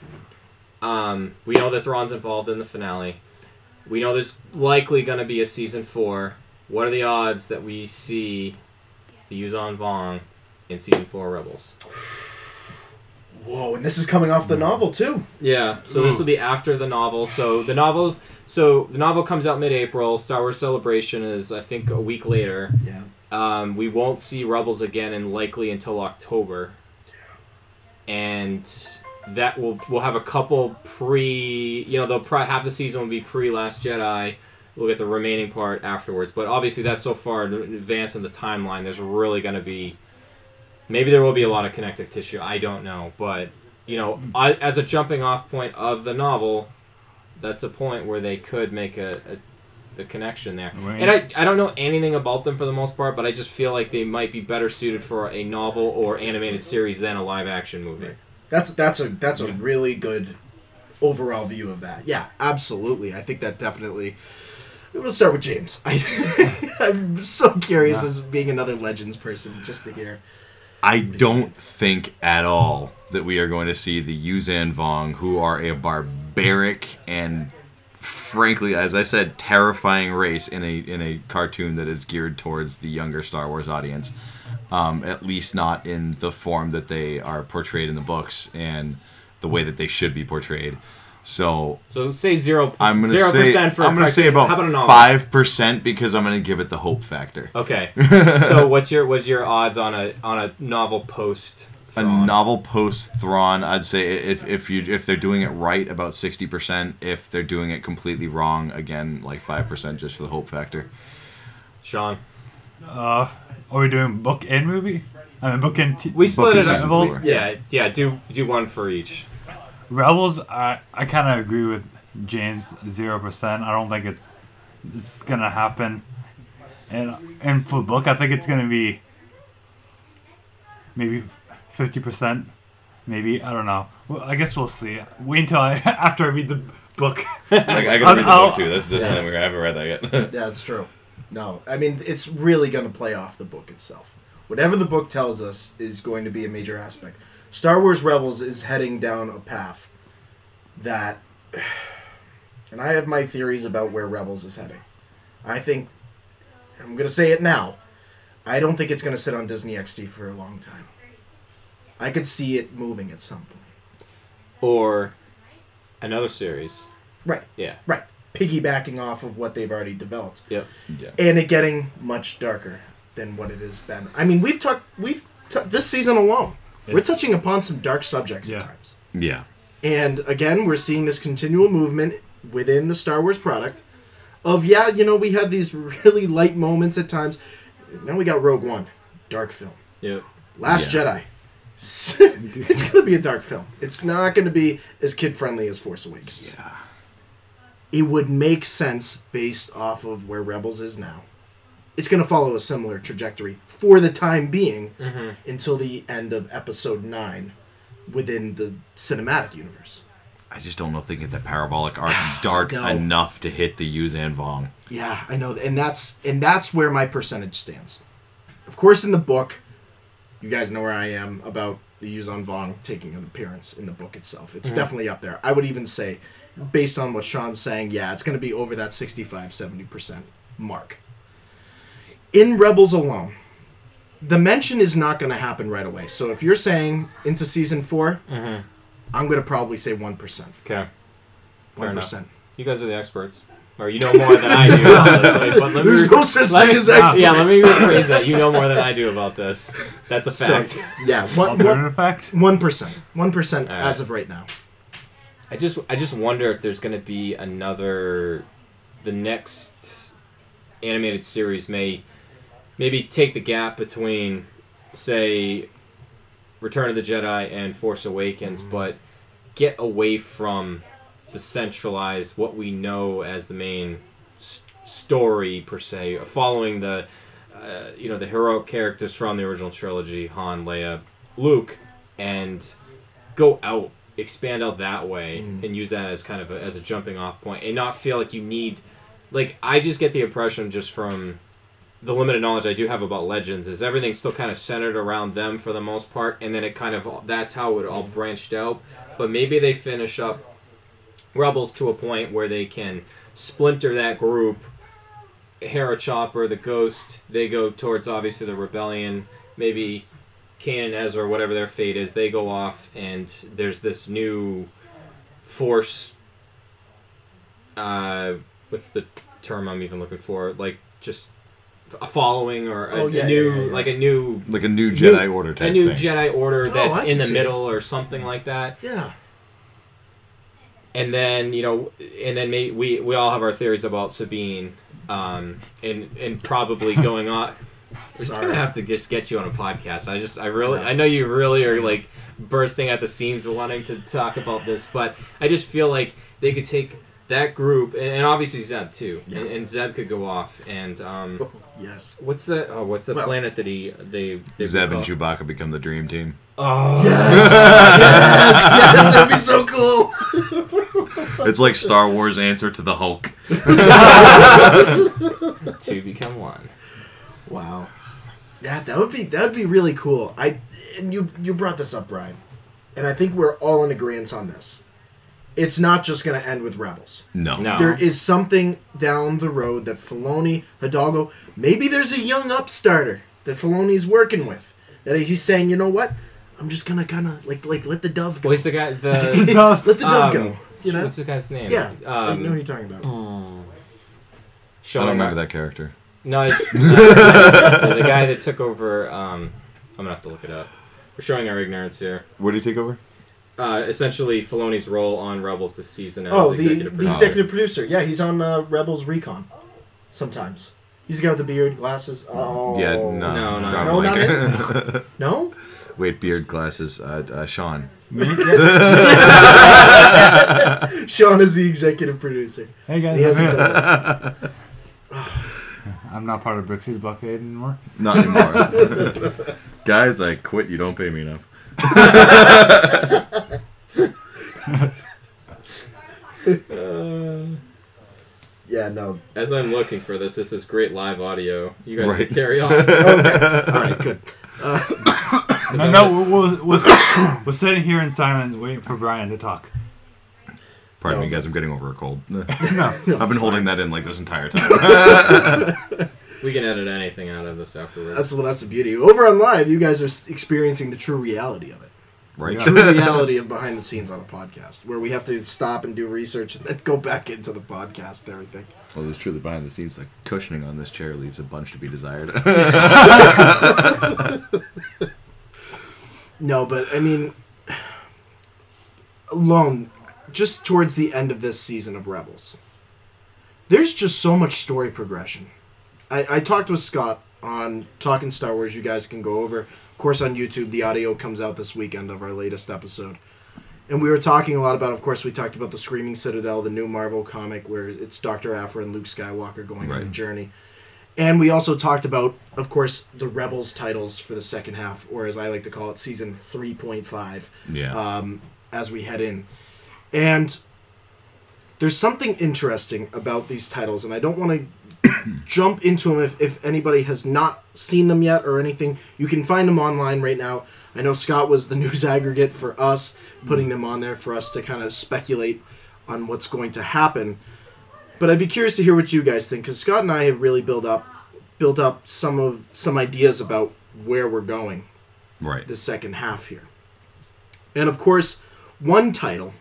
[SPEAKER 3] Um, we know that Thrawn's involved in the finale. We know there's likely going to be a season four. What are the odds that we see the Yuuzhan Vong in season four of Rebels?
[SPEAKER 1] Whoa, and this is coming off the novel too.
[SPEAKER 3] Yeah, so this will be after the novel. So the novels, so the novel comes out mid-April. Star Wars Celebration is, I think, a week later.
[SPEAKER 1] Yeah.
[SPEAKER 3] Um, we won't see Rebels again, and likely until October. Yeah. And that will we'll have a couple pre. You know, they'll probably half the season will be pre Last Jedi. We'll get the remaining part afterwards. But obviously, that's so far in advance in the timeline. There's really going to be. Maybe there will be a lot of connective tissue. I don't know, but you know, I, as a jumping off point of the novel, that's a point where they could make a, a the connection there.
[SPEAKER 4] Right.
[SPEAKER 3] And I, I don't know anything about them for the most part, but I just feel like they might be better suited for a novel or animated series than a live action movie.
[SPEAKER 1] That's that's a that's a really good overall view of that. Yeah, absolutely. I think that definitely. We'll start with James. I, I'm so curious as being another Legends person just to hear.
[SPEAKER 2] I don't think at all that we are going to see the Yuuzhan Vong, who are a barbaric and, frankly, as I said, terrifying race in a in a cartoon that is geared towards the younger Star Wars audience. Um, at least not in the form that they are portrayed in the books and the way that they should be portrayed. So
[SPEAKER 3] So say zero.
[SPEAKER 2] I'm gonna
[SPEAKER 3] zero
[SPEAKER 2] say
[SPEAKER 3] percent for. a
[SPEAKER 2] I'm gonna say about
[SPEAKER 3] How about
[SPEAKER 2] five percent because I'm gonna give it the hope factor.
[SPEAKER 3] Okay. so what's your what's your odds on a on a novel post?
[SPEAKER 2] a novel post Thrawn, I'd say if if you if they're doing it right, about sixty percent. If they're doing it completely wrong, again, like five percent, just for the hope factor.
[SPEAKER 3] Sean.
[SPEAKER 4] Uh, are we doing book and movie? I mean, book and t-
[SPEAKER 3] We split
[SPEAKER 2] Buffy
[SPEAKER 3] it up.
[SPEAKER 2] season
[SPEAKER 4] Rebels?
[SPEAKER 2] four.
[SPEAKER 3] Yeah, yeah. Do do one for each.
[SPEAKER 4] Rebels. I I kind of agree with James. Zero percent. I don't think it, it's gonna happen. And and for the book, I think it's gonna be maybe fifty percent. Maybe I don't know. Well, I guess we'll see. Wait until I after I read the book.
[SPEAKER 2] Like, I
[SPEAKER 4] I'll-
[SPEAKER 2] gotta read the
[SPEAKER 4] I'll-
[SPEAKER 2] book too. That's this
[SPEAKER 1] Yeah.
[SPEAKER 2] one. I haven't read that yet.
[SPEAKER 1] Yeah, that's true. No, I mean it's really going to play off the book itself. Whatever the book tells us is going to be a major aspect. Star Wars Rebels is heading down a path that, and I have my theories about where Rebels is heading. I think I'm going to say it now. I don't think it's going to sit on Disney XD for a long time. I could see it moving at some point.
[SPEAKER 3] Or another series.
[SPEAKER 1] Right,
[SPEAKER 3] Yeah.
[SPEAKER 1] right. Piggybacking off of what they've already developed.
[SPEAKER 3] Yep.
[SPEAKER 2] yeah.
[SPEAKER 1] and it getting much darker than what it has been. I mean, we've talked we've t- this season alone. We're touching upon some dark subjects
[SPEAKER 4] Yeah.
[SPEAKER 1] at times.
[SPEAKER 2] Yeah.
[SPEAKER 1] And again, we're seeing this continual movement within the Star Wars product of yeah, you know, we had these really light moments at times. Now we got Rogue One, dark film.
[SPEAKER 3] Yep.
[SPEAKER 1] Last
[SPEAKER 2] Yeah.
[SPEAKER 1] Jedi. it's going to be a dark film. It's not going to be as kid friendly as Force Awakens.
[SPEAKER 2] Yeah.
[SPEAKER 1] It would make sense based off of where Rebels is now. It's going to follow a similar trajectory for the time being
[SPEAKER 3] Mm-hmm.
[SPEAKER 1] until the end of episode 9 within the cinematic universe.
[SPEAKER 2] I just don't know if they get that parabolic arc dark
[SPEAKER 1] No.
[SPEAKER 2] enough to hit the Yuuzhan Vong.
[SPEAKER 1] Yeah, I know, and that's and that's where my percentage stands. Of course, in the book, you guys know where I am about the Yuuzhan Vong taking an appearance in the book itself. It's definitely up there. I would even say, based on what Sean's saying, yeah, it's going to be over that 65 70% mark. In Rebels alone, the mention is not going to happen right away. So if you're saying into season 4
[SPEAKER 3] Mhm.
[SPEAKER 1] I'm going to probably say 1%.
[SPEAKER 3] Okay.
[SPEAKER 1] 1%.
[SPEAKER 3] You guys are the experts. Or you know more than I do about this. Like, but let me
[SPEAKER 1] There's
[SPEAKER 3] re-
[SPEAKER 1] no such
[SPEAKER 3] let
[SPEAKER 1] thing
[SPEAKER 3] me-
[SPEAKER 1] as experts.
[SPEAKER 3] Yeah, let me rephrase that. You know more than I do about this. That's a
[SPEAKER 1] So,
[SPEAKER 3] fact.
[SPEAKER 1] yeah, one, one,
[SPEAKER 4] Alternative fact?
[SPEAKER 1] One percent. One percent as of right now.
[SPEAKER 3] I just I just wonder if there's gonna be another the next animated series may maybe take the gap between say Return of the Jedi and Force Awakens, but get away from the centralized what we know as the main s- story per se, following the uh, you know the heroic characters from the original trilogy, Han, Leia, Luke, and go out, expand out that way, and use that as kind of a, as a jumping off point, and not feel like you need. Like I just get the impression just from the limited knowledge I do have about Legends is everything's still kind of centered around them for the most part, and then it kind of that's how it all branched out. But maybe they finish up Rebels to a point where they can splinter that group. Hera Chopper, the Ghost, they go towards obviously the rebellion. Maybe Kanan Ezra, whatever their fate is, they go off, and there's this new force. Uh, what's the term I'm even looking for? Like just a following or a,
[SPEAKER 1] Oh,
[SPEAKER 3] a new,
[SPEAKER 1] yeah, yeah, yeah.
[SPEAKER 3] like a new,
[SPEAKER 2] Like a new Jedi Order type
[SPEAKER 3] a new
[SPEAKER 2] thing.
[SPEAKER 3] Jedi Order that's
[SPEAKER 1] I
[SPEAKER 3] in the
[SPEAKER 1] see
[SPEAKER 3] middle or something like that.
[SPEAKER 1] Yeah.
[SPEAKER 3] and then you know, and then may, we we all have our theories about Sabine, um, and and probably going on. We're just gonna have to just get you on a podcast. I just, I really, I know you really are like bursting at the seams wanting to talk about this, but I just feel like they could take that group, and, and obviously Zeb too,
[SPEAKER 1] Yeah.
[SPEAKER 3] and, and Zeb could go off, and um,
[SPEAKER 1] Yes.
[SPEAKER 3] what's the, oh, what's the
[SPEAKER 1] Well-
[SPEAKER 3] planet that he they, they
[SPEAKER 2] Zeb and Chewbacca become the dream team.
[SPEAKER 3] Oh,
[SPEAKER 1] Yes. yes. Yes. That'd be so cool.
[SPEAKER 2] It's like Star Wars answer to the Hulk.
[SPEAKER 3] to become one.
[SPEAKER 1] Wow. Yeah, that would be that would be really cool. I and you you brought this up, Brian, and I think we're all in agreement on this. It's not just going to end with Rebels.
[SPEAKER 2] No.
[SPEAKER 3] No.
[SPEAKER 1] There is something down the road that Filoni, Hidalgo, maybe there's a young upstarter that Filoni's working with. That he's saying, you know what? I'm just gonna kind of like like let the dove go.
[SPEAKER 3] Well, the guy. The
[SPEAKER 1] let the dove
[SPEAKER 3] um,
[SPEAKER 1] go. You know?
[SPEAKER 3] what's the guy's name?
[SPEAKER 1] Yeah, I
[SPEAKER 3] um,
[SPEAKER 1] know who you're talking about.
[SPEAKER 2] I don't remember that character.
[SPEAKER 3] No, I- no, the guy that took over. Um, I'm gonna have to look it up. We're showing our ignorance here.
[SPEAKER 2] What did he take over?
[SPEAKER 3] Uh, essentially, Filoni's role on Rebels this season as
[SPEAKER 1] Oh, the
[SPEAKER 3] executive
[SPEAKER 1] the
[SPEAKER 3] producer.
[SPEAKER 1] executive producer. Yeah, he's on uh, Rebels Recon. Sometimes he's the guy with the beard, glasses. Oh,
[SPEAKER 2] Yeah, no.
[SPEAKER 3] No, no.
[SPEAKER 2] don't
[SPEAKER 1] No, not
[SPEAKER 2] like it.
[SPEAKER 1] No.
[SPEAKER 2] Wait, beard, glasses, uh, uh, Sean.
[SPEAKER 1] Sean is the executive producer.
[SPEAKER 4] Hey guys,
[SPEAKER 1] He
[SPEAKER 4] I'm,
[SPEAKER 1] hasn't told us.
[SPEAKER 4] I'm not part of Brixie's bucket anymore.
[SPEAKER 2] Not anymore. Guys, I quit. You don't pay me enough.
[SPEAKER 1] Yeah, no.
[SPEAKER 3] As I'm looking for this, this is great live audio. You guys
[SPEAKER 2] Right.
[SPEAKER 3] can carry on.
[SPEAKER 1] Okay. All right, good.
[SPEAKER 4] Uh,
[SPEAKER 3] no,
[SPEAKER 4] no,
[SPEAKER 3] just-
[SPEAKER 4] we're, we're, we're, we're sitting here in silence waiting for Brian to talk.
[SPEAKER 2] Pardon me,
[SPEAKER 1] No.
[SPEAKER 2] guys. I'm getting over a cold.
[SPEAKER 4] No,
[SPEAKER 2] I've been holding that in like this entire time.
[SPEAKER 3] We can edit anything out of this afterwards.
[SPEAKER 1] That's well. That's the beauty. Over on live, you guys are s- experiencing the true reality of it.
[SPEAKER 2] Right?
[SPEAKER 1] True reality of behind the scenes on a podcast, where we have to stop and do research and then go back into the podcast and everything.
[SPEAKER 2] Well, it's true that behind the scenes, the cushioning on this chair leaves a bunch to be desired.
[SPEAKER 1] No, but I mean, alone, just towards the end of this season of Rebels, there's just so much story progression. I, I talked with Scott on Talking Star Wars. You guys can go over. Of course, on YouTube, the audio comes out this weekend of our latest episode. And we were talking a lot about, of course, we talked about the Screaming Citadel, the new Marvel comic where it's Dr. Aphra and Luke Skywalker going on a journey. And we also talked about, of course, the Rebels titles for the second half, or as I like to call it, season 3.5
[SPEAKER 2] Yeah.
[SPEAKER 1] um, as we head in. And there's something interesting about these titles, and I don't want to jump into them if, if anybody has not seen them yet or anything. You can find them online right now. I know Scott was the news aggregate for us, putting them on there for us to kind of speculate on what's going to happen. But I'd be curious to hear what you guys think, because Scott and I have really built up built up some of some ideas about where we're going
[SPEAKER 2] right.
[SPEAKER 1] the second half here. And of course, one title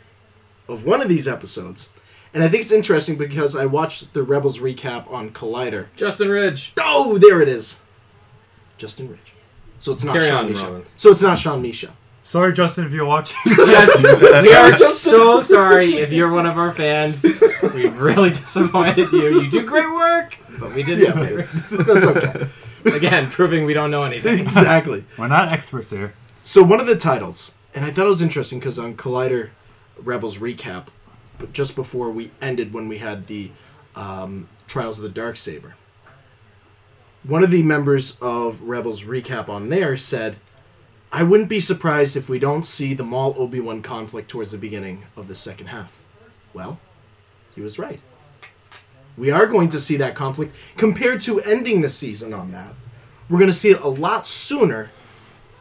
[SPEAKER 1] of one of these episodes, and I think it's interesting because I watched the Rebels recap on Collider.
[SPEAKER 3] Justin Ridge.
[SPEAKER 1] Oh, there it is. Justin Ridge. So it's not
[SPEAKER 3] Carry
[SPEAKER 1] Sean
[SPEAKER 3] on,
[SPEAKER 1] Misha.
[SPEAKER 3] Rowan.
[SPEAKER 1] So it's not Sean Misha.
[SPEAKER 4] Sorry, Justin, if you're watching.
[SPEAKER 3] Yes, we are so sorry if you're one of our fans. We really disappointed you. You do great work, but we didn't.
[SPEAKER 1] Yeah, That's okay.
[SPEAKER 3] Again, proving we don't know anything.
[SPEAKER 1] exactly.
[SPEAKER 4] We're not experts here.
[SPEAKER 1] So one of the titles, and I thought it was interesting because on Collider Rebels recap, but just before we ended when we had the um, Trials of the Dark Saber, one of the members of Rebels recap on there said, "I wouldn't be surprised if we don't see the Maul Obi Wan conflict towards the beginning of the second half." Well, he was right. We are going to see that conflict compared to ending the season on that. We're going to see it a lot sooner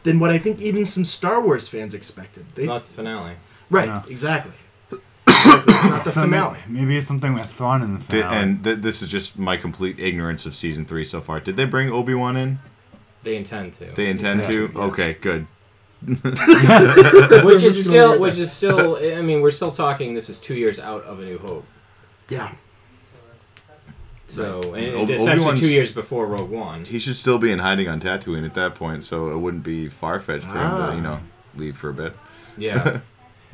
[SPEAKER 1] than what I think even some Star Wars fans expected.
[SPEAKER 3] It's not the finale.
[SPEAKER 1] right,
[SPEAKER 4] No.
[SPEAKER 1] exactly. Exactly, it's not the
[SPEAKER 4] So
[SPEAKER 1] finale.
[SPEAKER 4] maybe it's something with Thrawn in the
[SPEAKER 2] Did, and th- this is just my complete ignorance of season three so far. Did they bring Obi Wan in?
[SPEAKER 3] They intend to.
[SPEAKER 2] They intend
[SPEAKER 1] intend
[SPEAKER 2] to.
[SPEAKER 1] to, yes.
[SPEAKER 2] Okay, good.
[SPEAKER 3] which is still, which is still. I mean, we're still talking. This is two years out of A New Hope.
[SPEAKER 1] Yeah,
[SPEAKER 3] So,
[SPEAKER 2] Right.
[SPEAKER 3] and
[SPEAKER 2] Ob-
[SPEAKER 3] essentially
[SPEAKER 2] Obi-Wan's-
[SPEAKER 3] two years before Rogue One.
[SPEAKER 2] He should still be in hiding on Tatooine at that point, so it wouldn't be far fetched for him
[SPEAKER 1] Ah.
[SPEAKER 2] to, you know, leave for a bit.
[SPEAKER 3] Yeah.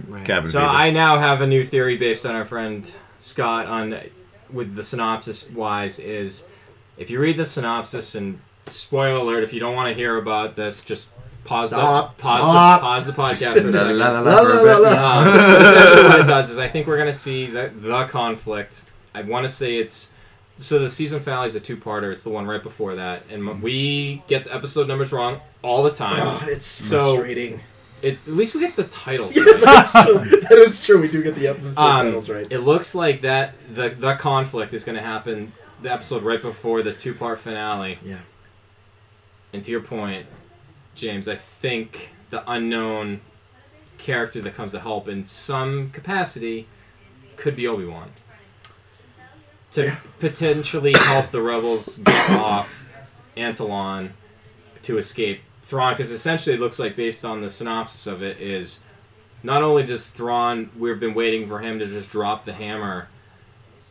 [SPEAKER 1] right.
[SPEAKER 2] Cabin
[SPEAKER 3] So
[SPEAKER 2] fever.
[SPEAKER 3] I now have a new theory based on our friend Scott on with the synopsis wise is if you read the synopsis and spoiler alert if you don't want to hear about this just pause
[SPEAKER 1] Stop.
[SPEAKER 3] the pause
[SPEAKER 1] Stop.
[SPEAKER 3] the pause the podcast for a second.
[SPEAKER 2] La, la,
[SPEAKER 1] La,
[SPEAKER 2] for a
[SPEAKER 1] la,
[SPEAKER 2] bit.
[SPEAKER 1] la, la.
[SPEAKER 3] Um, essentially what it does is I think we're gonna see the the conflict. I want to say it's so the season finale is a two parter. It's the one right before that, and we get the episode numbers wrong all the time.
[SPEAKER 1] Oh, it's
[SPEAKER 3] So-
[SPEAKER 1] frustrating.
[SPEAKER 3] It, at least we get the titles.
[SPEAKER 1] Yeah,
[SPEAKER 3] right.
[SPEAKER 1] that's true. That is true. We do get the episode
[SPEAKER 3] Um,
[SPEAKER 1] titles right.
[SPEAKER 3] It looks like that the the conflict is going to happen the episode right before the two part finale.
[SPEAKER 1] Yeah.
[SPEAKER 3] And to your point, James, I think the unknown character that comes to help in some capacity could be Obi Wan. To
[SPEAKER 1] Yeah.
[SPEAKER 3] potentially help the rebels get off Atollon to escape Thrawn, because essentially it looks like, based on the synopsis of it, is not only does Thrawn, we've been waiting for him to just drop the hammer,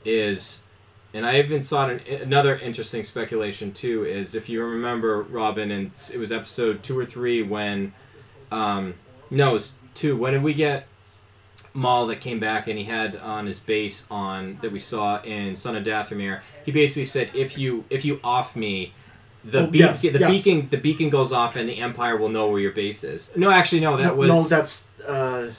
[SPEAKER 3] is, and I even saw an, another interesting speculation too, is if you remember Robin, and it was episode two or three when, um, no, it was two. When did we get Maul that came back and he had on his base on that we saw in Son of Dathomir? He basically said, if you if you off me. The,
[SPEAKER 1] Oh,
[SPEAKER 3] beacon,
[SPEAKER 1] yes,
[SPEAKER 3] the
[SPEAKER 1] yes.
[SPEAKER 3] beacon the beacon goes off and the Empire will know where your base is. No, actually, no. That
[SPEAKER 1] no,
[SPEAKER 3] was
[SPEAKER 1] no, that's uh,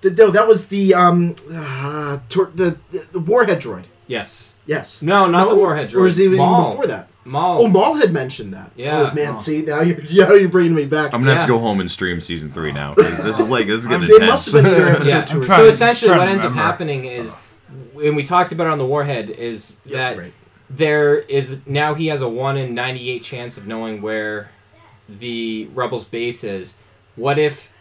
[SPEAKER 1] the, no, that was the um, uh, tor- the, the the warhead droid.
[SPEAKER 3] yes.
[SPEAKER 1] Yes.
[SPEAKER 3] No, not the warhead droid.
[SPEAKER 1] Or was it even
[SPEAKER 3] Maul.
[SPEAKER 1] before that?
[SPEAKER 3] Maul.
[SPEAKER 1] Oh, Maul had mentioned that.
[SPEAKER 3] Yeah.
[SPEAKER 1] Oh, man,
[SPEAKER 3] Oh.
[SPEAKER 1] see now you're now you're bringing me back.
[SPEAKER 2] I'm gonna have to go home and stream season three now this is like this is getting
[SPEAKER 1] they
[SPEAKER 2] intense.
[SPEAKER 1] must have been either episode
[SPEAKER 3] Yeah.
[SPEAKER 1] two or
[SPEAKER 3] so
[SPEAKER 4] trying-
[SPEAKER 3] essentially, what
[SPEAKER 4] to
[SPEAKER 3] ends up happening is, and we talked about it on the warhead, is
[SPEAKER 1] Yeah,
[SPEAKER 3] that
[SPEAKER 1] right.
[SPEAKER 3] There is now he has a one in ninety eight chance of knowing where the rebels' base is. What if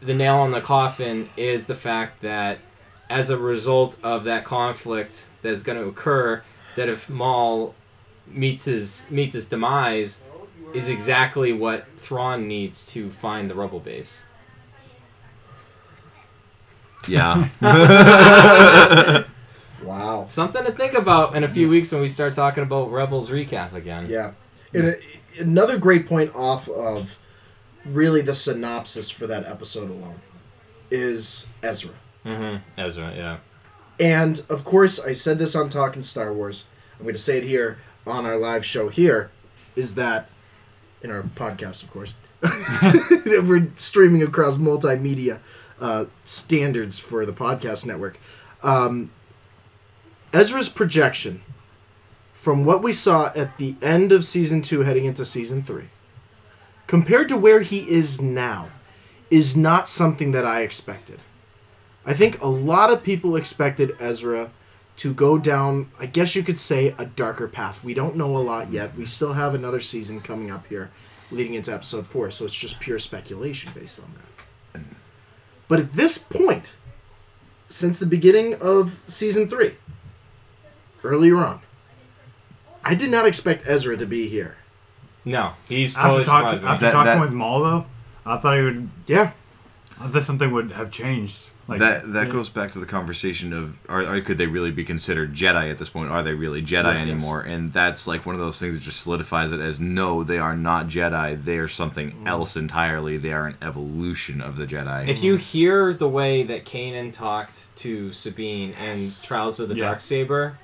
[SPEAKER 3] the nail on the coffin is the fact that, as a result of that conflict that's going to occur, that if Maul meets his meets his demise, is exactly what Thrawn needs to find the rebel base.
[SPEAKER 2] yeah.
[SPEAKER 1] Wow.
[SPEAKER 3] Something to think about in a few weeks when we start talking about Rebels recap again.
[SPEAKER 1] Yeah. And a, another great point off of really the synopsis for that episode alone is Ezra.
[SPEAKER 3] Mm-hmm. Ezra, yeah.
[SPEAKER 1] And of course, I said this on Talking Star Wars. I'm going to say it here on our live show here is that in our podcast, of course, we're streaming across multimedia uh, standards for the podcast network. Um, Ezra's projection from what we saw at the end of season two heading into season three, compared to where he is now, is not something that I expected. I think a lot of people expected Ezra to go down, I guess you could say, a darker path. We don't know a lot yet. We still have another season coming up here leading into episode four, so it's just pure speculation based on that. But at this point, since the beginning of season three, earlier on, I did not expect Ezra to be here.
[SPEAKER 3] No, he's totally
[SPEAKER 4] After, talk,
[SPEAKER 3] surprised me.
[SPEAKER 4] after
[SPEAKER 2] That-
[SPEAKER 4] talking
[SPEAKER 2] that-
[SPEAKER 4] with Maul, though, I thought he would.
[SPEAKER 1] Yeah.
[SPEAKER 4] I thought something would have changed. Like
[SPEAKER 2] that that
[SPEAKER 1] yeah.
[SPEAKER 2] goes back to the conversation of are, are could they really be considered Jedi at this point? Are they really Jedi
[SPEAKER 1] Right, yes.
[SPEAKER 2] anymore? And that's like one of those things that just solidifies it as no, they are not Jedi. They are something
[SPEAKER 1] Mm.
[SPEAKER 2] else entirely. They are an evolution of the Jedi.
[SPEAKER 3] If you hear the way that Kanan talked to Sabine in Trials of the
[SPEAKER 4] Yeah.
[SPEAKER 3] Dark Saber,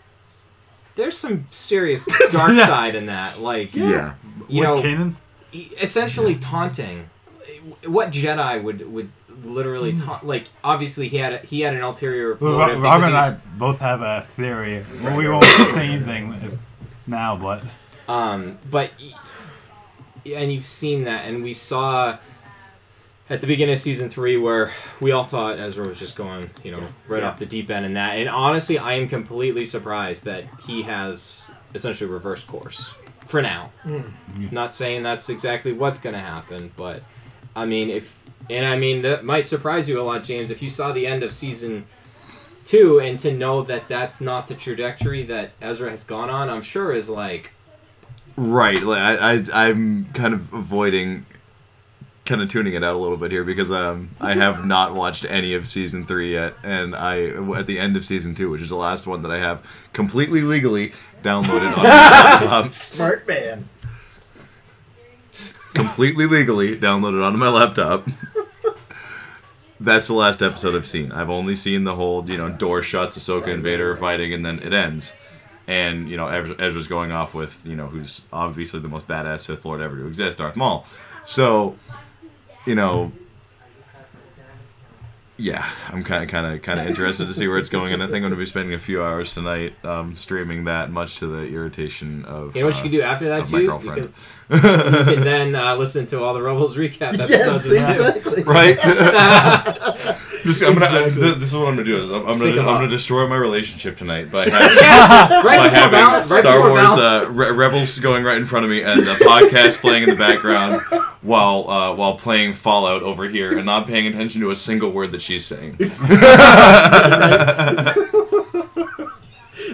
[SPEAKER 3] there's some serious dark
[SPEAKER 4] Yeah.
[SPEAKER 3] side in that. Like,
[SPEAKER 2] yeah.
[SPEAKER 3] you
[SPEAKER 4] with
[SPEAKER 3] know,
[SPEAKER 4] Kanan,
[SPEAKER 3] essentially taunting. What Jedi would would literally taunt? Like, obviously he had a, he had an ulterior
[SPEAKER 4] well,
[SPEAKER 3] motive.
[SPEAKER 4] Rob,
[SPEAKER 3] because
[SPEAKER 4] Rob and
[SPEAKER 3] he
[SPEAKER 4] I both have a theory. Well, we won't say anything now, but
[SPEAKER 3] Um, but and you've seen that, and we saw at the beginning of season three where we all thought Ezra was just going, you know, right
[SPEAKER 1] Yeah.
[SPEAKER 3] off the deep end in that. And honestly, I am completely surprised that he has essentially reversed course for now. Mm. Not saying that's exactly what's going to happen, but I mean, if and I mean that might surprise you a lot, James, if you saw the end of season two and to know that that's not the trajectory that Ezra has gone on, I'm sure is like.
[SPEAKER 2] Right. Like I, I I'm kind of avoiding kind of tuning it out a little bit here because um I have not watched any of season 3 yet and I at the end of season 2 which is the last one that I have completely legally downloaded on my laptop.
[SPEAKER 1] Smart man.
[SPEAKER 2] completely legally downloaded onto my laptop. That's the last episode I've seen. I've only seen the whole you know door shuts Ahsoka and Vader are fighting and then it ends. And you know Ezra's going off with you know who's obviously the most badass Sith Lord ever to exist, Darth Maul. So, you know, yeah, I'm kind of kind of kind of interested to see where it's going, and I think I'm going to be spending a few hours tonight um, streaming that, much to the irritation of
[SPEAKER 3] You know what
[SPEAKER 2] uh,
[SPEAKER 3] you can do after that too?
[SPEAKER 2] my
[SPEAKER 3] You
[SPEAKER 2] girlfriend.
[SPEAKER 3] can, you can then uh, listen to all the Rebels recap episodes.
[SPEAKER 1] Yes,
[SPEAKER 3] as well.
[SPEAKER 1] exactly.
[SPEAKER 2] right? Just, I'm gonna,
[SPEAKER 1] Exactly.
[SPEAKER 2] th- this is what I'm gonna do. Is I'm, I'm gonna
[SPEAKER 3] 'em
[SPEAKER 2] I'm
[SPEAKER 3] up.
[SPEAKER 2] gonna destroy my relationship tonight by having
[SPEAKER 3] yes, right
[SPEAKER 2] by having
[SPEAKER 3] Val-
[SPEAKER 2] Star
[SPEAKER 3] before
[SPEAKER 2] Wars uh, Re- Rebels going right in front of me and the podcast playing in the background while uh, while playing Fallout over here and not paying attention to a single word that she's saying.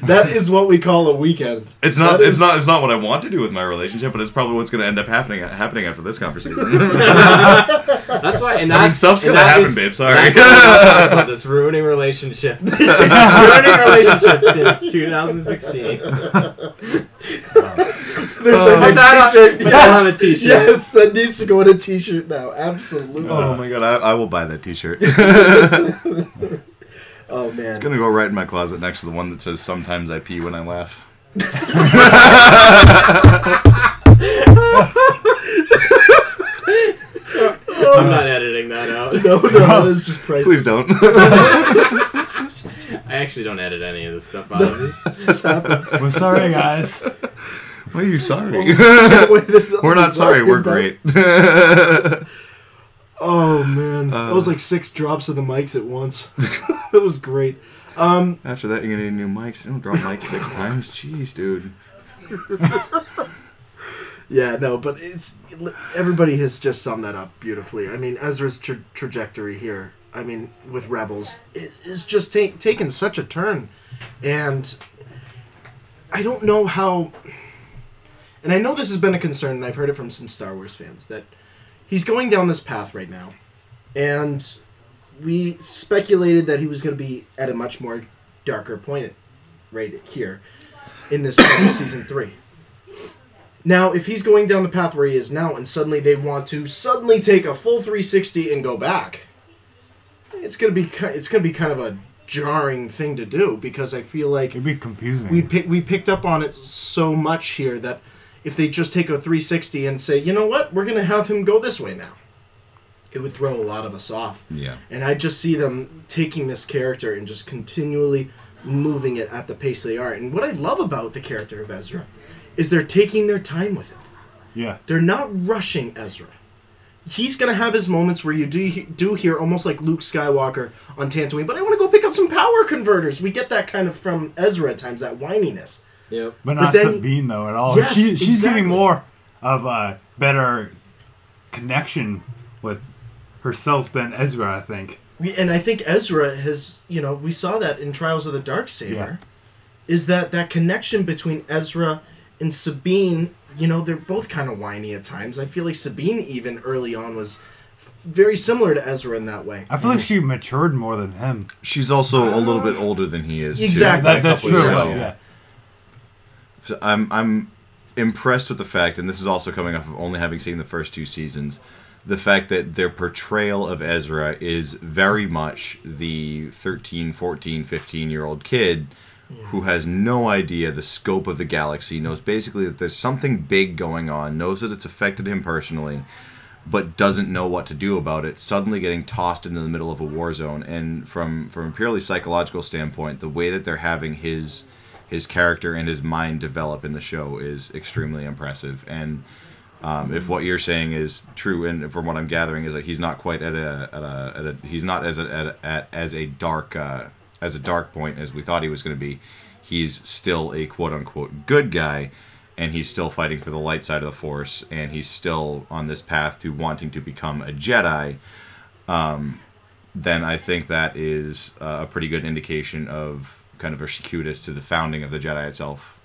[SPEAKER 1] That is what we call a weekend.
[SPEAKER 2] It's not
[SPEAKER 1] That
[SPEAKER 2] it's
[SPEAKER 1] is-
[SPEAKER 2] not it's not what I want to do with my relationship, but it's probably what's going to end up happening happening after this conversation.
[SPEAKER 3] That's why, and
[SPEAKER 2] I mean,
[SPEAKER 3] that's
[SPEAKER 2] stuff's
[SPEAKER 3] and
[SPEAKER 2] gonna
[SPEAKER 3] that
[SPEAKER 2] happen,
[SPEAKER 3] is-
[SPEAKER 2] babe. Sorry.
[SPEAKER 3] That's what we're about this ruining relationships, ruining relationships since 2016.
[SPEAKER 1] There's our
[SPEAKER 3] Put
[SPEAKER 1] next
[SPEAKER 3] that on-
[SPEAKER 1] t-shirt. yes,
[SPEAKER 3] that on a t-shirt.
[SPEAKER 1] Yes, that needs to go on a t-shirt now. Absolutely.
[SPEAKER 2] oh my god, I, I will buy that T-shirt.
[SPEAKER 1] Oh man.
[SPEAKER 2] It's gonna go right in my closet next to the one that says "Sometimes I pee when I laugh."
[SPEAKER 3] I'm not editing that out.
[SPEAKER 1] no, no, that is just priceless.
[SPEAKER 2] Please don't.
[SPEAKER 3] I actually don't edit any of this stuff out. I'm just-
[SPEAKER 1] just happens.
[SPEAKER 4] we're sorry, guys.
[SPEAKER 2] Why are you sorry?
[SPEAKER 1] Wait,
[SPEAKER 2] We're not sorry. We're great.
[SPEAKER 1] Oh man, that was
[SPEAKER 2] Uh.
[SPEAKER 1] like six drops of the mics at once. that was great. Um,
[SPEAKER 2] After that, you're gonna need new mics. You Don't drop mics six times. Jeez, dude.
[SPEAKER 1] yeah, no, but it's everybody has just summed that up beautifully. I mean, Ezra's tra- trajectory here. I mean, with Rebels, it is just ta- taken such a turn, and I don't know how. And I know this has been a concern, and I've heard it from some Star Wars fans that he's going down this path right now, and we speculated that he was going to be at a much more darker point right here in this season three. Now, if he's going down the path where he is now, and suddenly they want to suddenly take a full 360 and go back, it's gonna be it's gonna be kind of a jarring thing to do because I feel like
[SPEAKER 4] It'd be confusing.
[SPEAKER 1] we pick, we picked up on it so much here that if they just take a 360 and say, you know what, we're gonna have him go this way now, it would throw a lot of us off.
[SPEAKER 2] Yeah.
[SPEAKER 1] And I just see them taking this character and just continually moving it at the pace they are. And what I love about the character of Ezra is they're taking their time with it.
[SPEAKER 4] Yeah.
[SPEAKER 1] They're not rushing Ezra. He's gonna have his moments where you do do hear almost like Luke Skywalker on Tatooine, but I want to go pick up some power converters. We get that kind of from Ezra at times, that whininess.
[SPEAKER 3] Yep.
[SPEAKER 4] But not
[SPEAKER 1] then-
[SPEAKER 4] Sabine though at all.
[SPEAKER 1] Yes,
[SPEAKER 4] she, she's
[SPEAKER 1] exactly.
[SPEAKER 4] getting more of a better connection with herself than Ezra, I think.
[SPEAKER 1] We, and I think Ezra has, you know, we saw that in Trials of the Dark Saber.
[SPEAKER 4] Yeah.
[SPEAKER 1] Is that that connection between Ezra and Sabine? You know, they're both kind of whiny at times. I feel like Sabine even early on was f- very similar to Ezra in that way.
[SPEAKER 4] I feel like she matured more than him.
[SPEAKER 2] She's also a little bit older than he is. too,
[SPEAKER 1] Exactly.
[SPEAKER 2] by a
[SPEAKER 4] That, that's true. Yeah.
[SPEAKER 2] So-
[SPEAKER 4] yeah.
[SPEAKER 2] So I'm I'm impressed with the fact, and this is also coming off of only having seen the first two seasons, the fact that their portrayal of Ezra is very much the 13, 14, 15 year old kid who mm. has no idea the scope of the galaxy, knows basically that there's something big going on, knows that it's affected him personally, but doesn't know what to do about it, suddenly getting tossed into the middle of a war zone. And from from a purely psychological standpoint, the way that they're having his his character and his mind develop in the show is extremely impressive. And um, if what you're saying is true, and from what I'm gathering is that he's not quite at a at a, at a he's not as a, at, at as a dark uh, as a dark point as we thought he was going to be. He's still a quote unquote good guy, and he's still fighting for the light side of the force, and he's still on this path to wanting to become a Jedi. Um, then I think that is a pretty good indication of kind of a circuitous to the founding of the Jedi itself,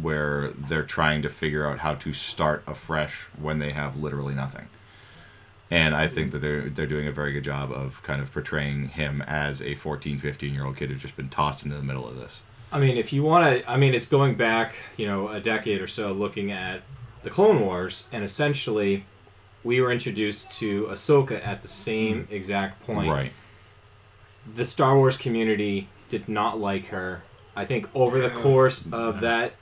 [SPEAKER 2] where they're trying to figure out how to start afresh when they have literally nothing. And I think that they're they're doing a very good job of kind of portraying him as a 14, 15 year old kid who's just been tossed into the middle of this.
[SPEAKER 3] I mean, if you want to, I mean, it's going back, you know, a decade or so, looking at the Clone Wars, and essentially, we were introduced to Ahsoka at the same mm-hmm. exact point.
[SPEAKER 2] Right.
[SPEAKER 3] The Star Wars community did not like her. I think over the course of that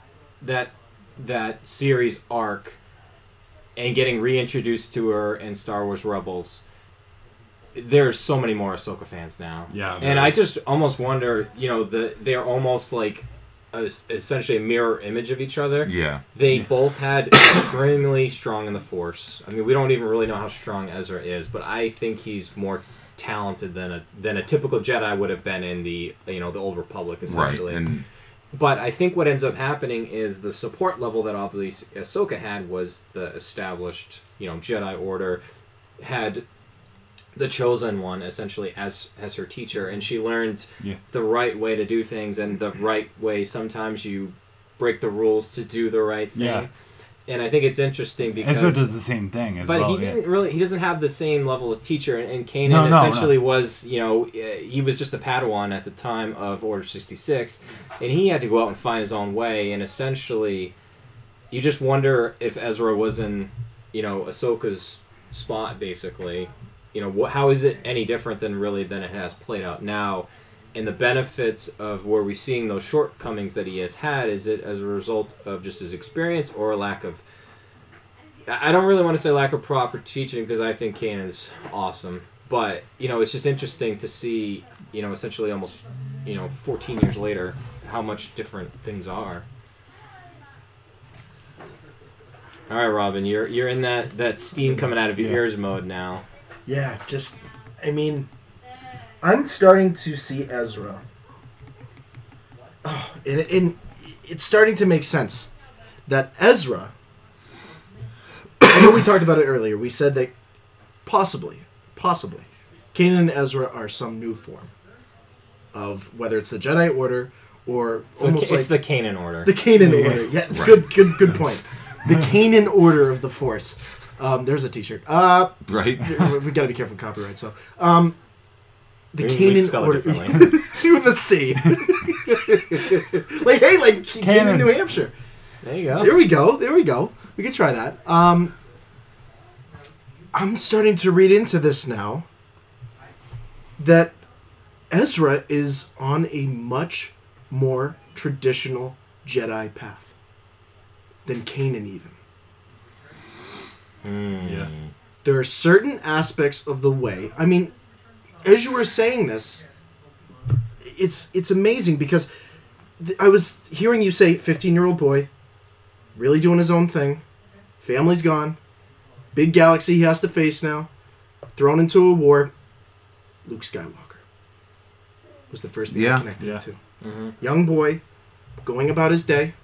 [SPEAKER 3] that that series arc and getting reintroduced to her in Star Wars Rebels, there's so many more Ahsoka fans now.
[SPEAKER 4] Yeah,
[SPEAKER 3] and
[SPEAKER 4] there
[SPEAKER 3] I just almost wonder, you know, the they're almost like a, essentially a mirror image of each other.
[SPEAKER 2] Yeah.
[SPEAKER 3] They both had extremely strong in the Force. I mean, we don't even really know how strong Ezra is, but I think he's more talented than a than a typical Jedi would have been in the you know the Old Republic
[SPEAKER 2] Right.
[SPEAKER 3] essentially.
[SPEAKER 2] And
[SPEAKER 3] But I think what ends up happening is the support level that obviously Ahsoka had was the established, you know, Jedi Order had the chosen one essentially as as her teacher, and she learned
[SPEAKER 4] Yeah.
[SPEAKER 3] the right way to do things and the right way. Sometimes you break the rules to do the right thing,
[SPEAKER 4] Yeah.
[SPEAKER 3] And I think it's interesting because
[SPEAKER 4] Ezra does the same thing as
[SPEAKER 3] but
[SPEAKER 4] well.
[SPEAKER 3] he
[SPEAKER 4] yeah.
[SPEAKER 3] didn't really. He doesn't have the same level of teacher, and, and Kanan
[SPEAKER 4] No, no,
[SPEAKER 3] essentially was, you know, uh, he was just a Padawan at the time of Order sixty six, and he had to go out and find his own way. And essentially, you just wonder if Ezra was in, you know, Ahsoka's spot, basically. You know, wh- how is it any different than really than it has played out now? And the benefits of where we're seeing those shortcomings that he has had is it as a result of just his experience or a lack of I I don't really want to say lack of proper teaching because I think Kane is awesome. But, you know, it's just interesting to see, you know, essentially almost, you know, 14 years later, how much different things are. All right, Robin, you're you're in that, that steam coming out of your
[SPEAKER 4] Yeah.
[SPEAKER 3] ears mode now.
[SPEAKER 1] Yeah, just I mean, I'm starting to see Ezra. Oh, and, and it's starting to make sense that Ezra. I know we talked about it earlier. We said that possibly, possibly, Kanan and Ezra are some new form of whether it's the Jedi Order or
[SPEAKER 3] So
[SPEAKER 1] almost
[SPEAKER 3] it's
[SPEAKER 1] like
[SPEAKER 3] the Kanan order.
[SPEAKER 1] the Canaan
[SPEAKER 4] Yeah.
[SPEAKER 1] Order. Yeah, good, good, good point. The Canaan Order of the Force. Um, there's a T-shirt. Uh,
[SPEAKER 2] right.
[SPEAKER 1] we gotta be careful with copyright. So, um, the
[SPEAKER 3] We- we'd
[SPEAKER 1] Canaan
[SPEAKER 3] spell it
[SPEAKER 1] Order
[SPEAKER 3] differently.
[SPEAKER 1] with a C. like, hey, like Canaan,
[SPEAKER 4] Canaan.
[SPEAKER 1] New Hampshire.
[SPEAKER 3] there you go.
[SPEAKER 1] There we go. There we go. We could try that. Um, I'm starting to read into this now. That Ezra is on a much more traditional Jedi path than Kanan even.
[SPEAKER 4] Yeah.
[SPEAKER 1] there are certain aspects of the way. I mean, as you were saying this, it's it's amazing because th- I was hearing you say 15 year old boy, really doing his own thing, family's gone, big galaxy he has to face now, thrown into a war. Luke Skywalker was the first thing I connected
[SPEAKER 4] Yeah.
[SPEAKER 1] it to. Mm-hmm. Young boy, going about his day,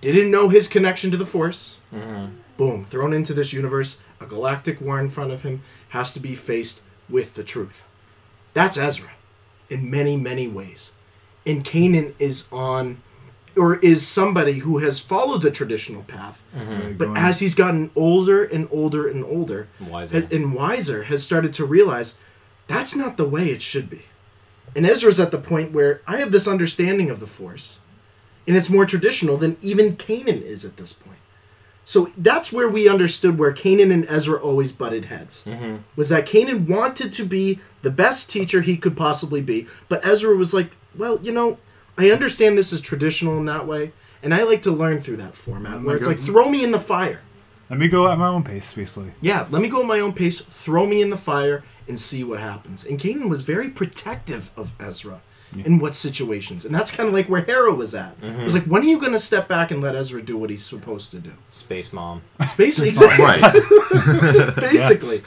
[SPEAKER 1] didn't know his connection to the Force. Mm-hmm. Boom, thrown into this universe, a galactic war in front of him, has to be faced with the truth. That's Ezra in many, many ways. And Kanan is on, or is somebody who has followed the traditional path, mm-hmm.
[SPEAKER 4] Right,
[SPEAKER 1] but as he's gotten older and older and older,
[SPEAKER 3] Wiser.
[SPEAKER 1] ha- and wiser, has started to realize that's not the way it should be. And Ezra's at the point where I have this understanding of the Force, and it's more traditional than even Kanan is at this point. So that's where we understood where Kanan and Ezra always butted heads. Mm-hmm. Was that Kanan wanted to be the best teacher he could possibly be, but Ezra was like, well, you know, I understand this is traditional in that way, and I like to learn through that format, where it's like, throw me in the fire.
[SPEAKER 4] Let me go at my own pace, basically.
[SPEAKER 1] Yeah, let me go at my own pace, throw me in the fire, and see what happens. And Kanan was very protective of Ezra in what situations. And that's kind of like where Hera was at. It was mm-hmm. like, when are you going to step back and let Ezra do what he's supposed to do?
[SPEAKER 3] Space Mom.
[SPEAKER 1] Basically, exactly.
[SPEAKER 2] Right.
[SPEAKER 1] basically.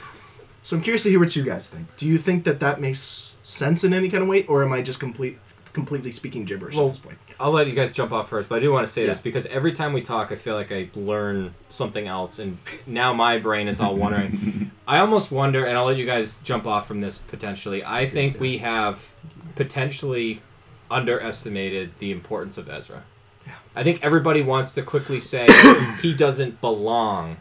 [SPEAKER 1] So I'm curious to hear what you guys think. Do you think that that makes sense in any kind of way, or am I just complete, completely speaking gibberish
[SPEAKER 3] Well,
[SPEAKER 1] at this point?
[SPEAKER 3] I'll let you guys jump off first, but I do want to say this because every time we talk, I feel like I learn something else, and now my brain is all wondering. I almost wonder, and I'll let you guys jump off from this potentially. I think we have potentially underestimated the importance of Ezra.
[SPEAKER 1] Yeah.
[SPEAKER 3] I think everybody wants to quickly say he doesn't belong.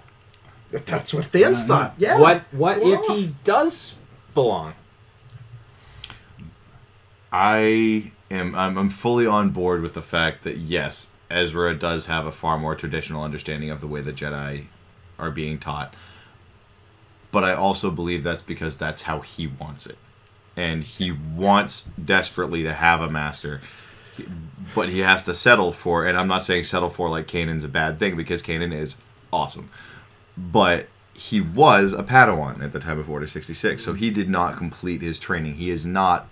[SPEAKER 1] That's what fans
[SPEAKER 4] Uh,
[SPEAKER 1] thought. Yeah.
[SPEAKER 3] What what
[SPEAKER 1] Go
[SPEAKER 3] if
[SPEAKER 1] off.
[SPEAKER 3] he does belong?
[SPEAKER 2] I am I'm, I'm fully on board with the fact that yes, Ezra does have a far more traditional understanding of the way the Jedi are being taught. But I also believe that's because that's how he wants it. And he wants desperately to have a master. But he has to settle for, and I'm not saying settle for like Kanan's a bad thing because Kanan is awesome. But he was a Padawan at the time of Order 66, so he did not complete his training. He is not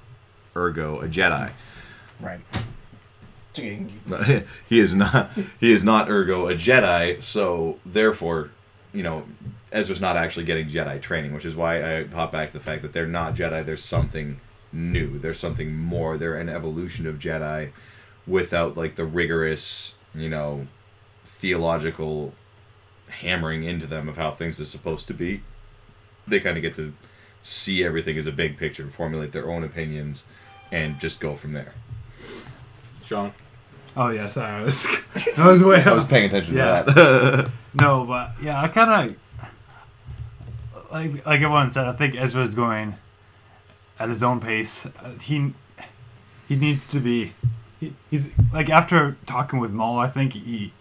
[SPEAKER 2] ergo a Jedi.
[SPEAKER 1] Right.
[SPEAKER 2] he is not he is not ergo a Jedi, so therefore, you know, Ezra's not actually getting Jedi training, which is why I hop back to the fact that they're not Jedi, there's something new. There's something more. They're an evolution of Jedi without like the rigorous, you know, theological hammering into them of how things are supposed to be. They kind of get to see everything as a big picture, formulate their own opinions, and just go from there.
[SPEAKER 3] Sean.
[SPEAKER 4] Oh yeah, sorry. I was, I was way
[SPEAKER 2] I was paying attention
[SPEAKER 4] Yeah.
[SPEAKER 2] to that.
[SPEAKER 4] No, but yeah, I kind of like like everyone said. I think Ezra's going at his own pace. Uh, he he needs to be. He, he's like after talking with Maul. I think he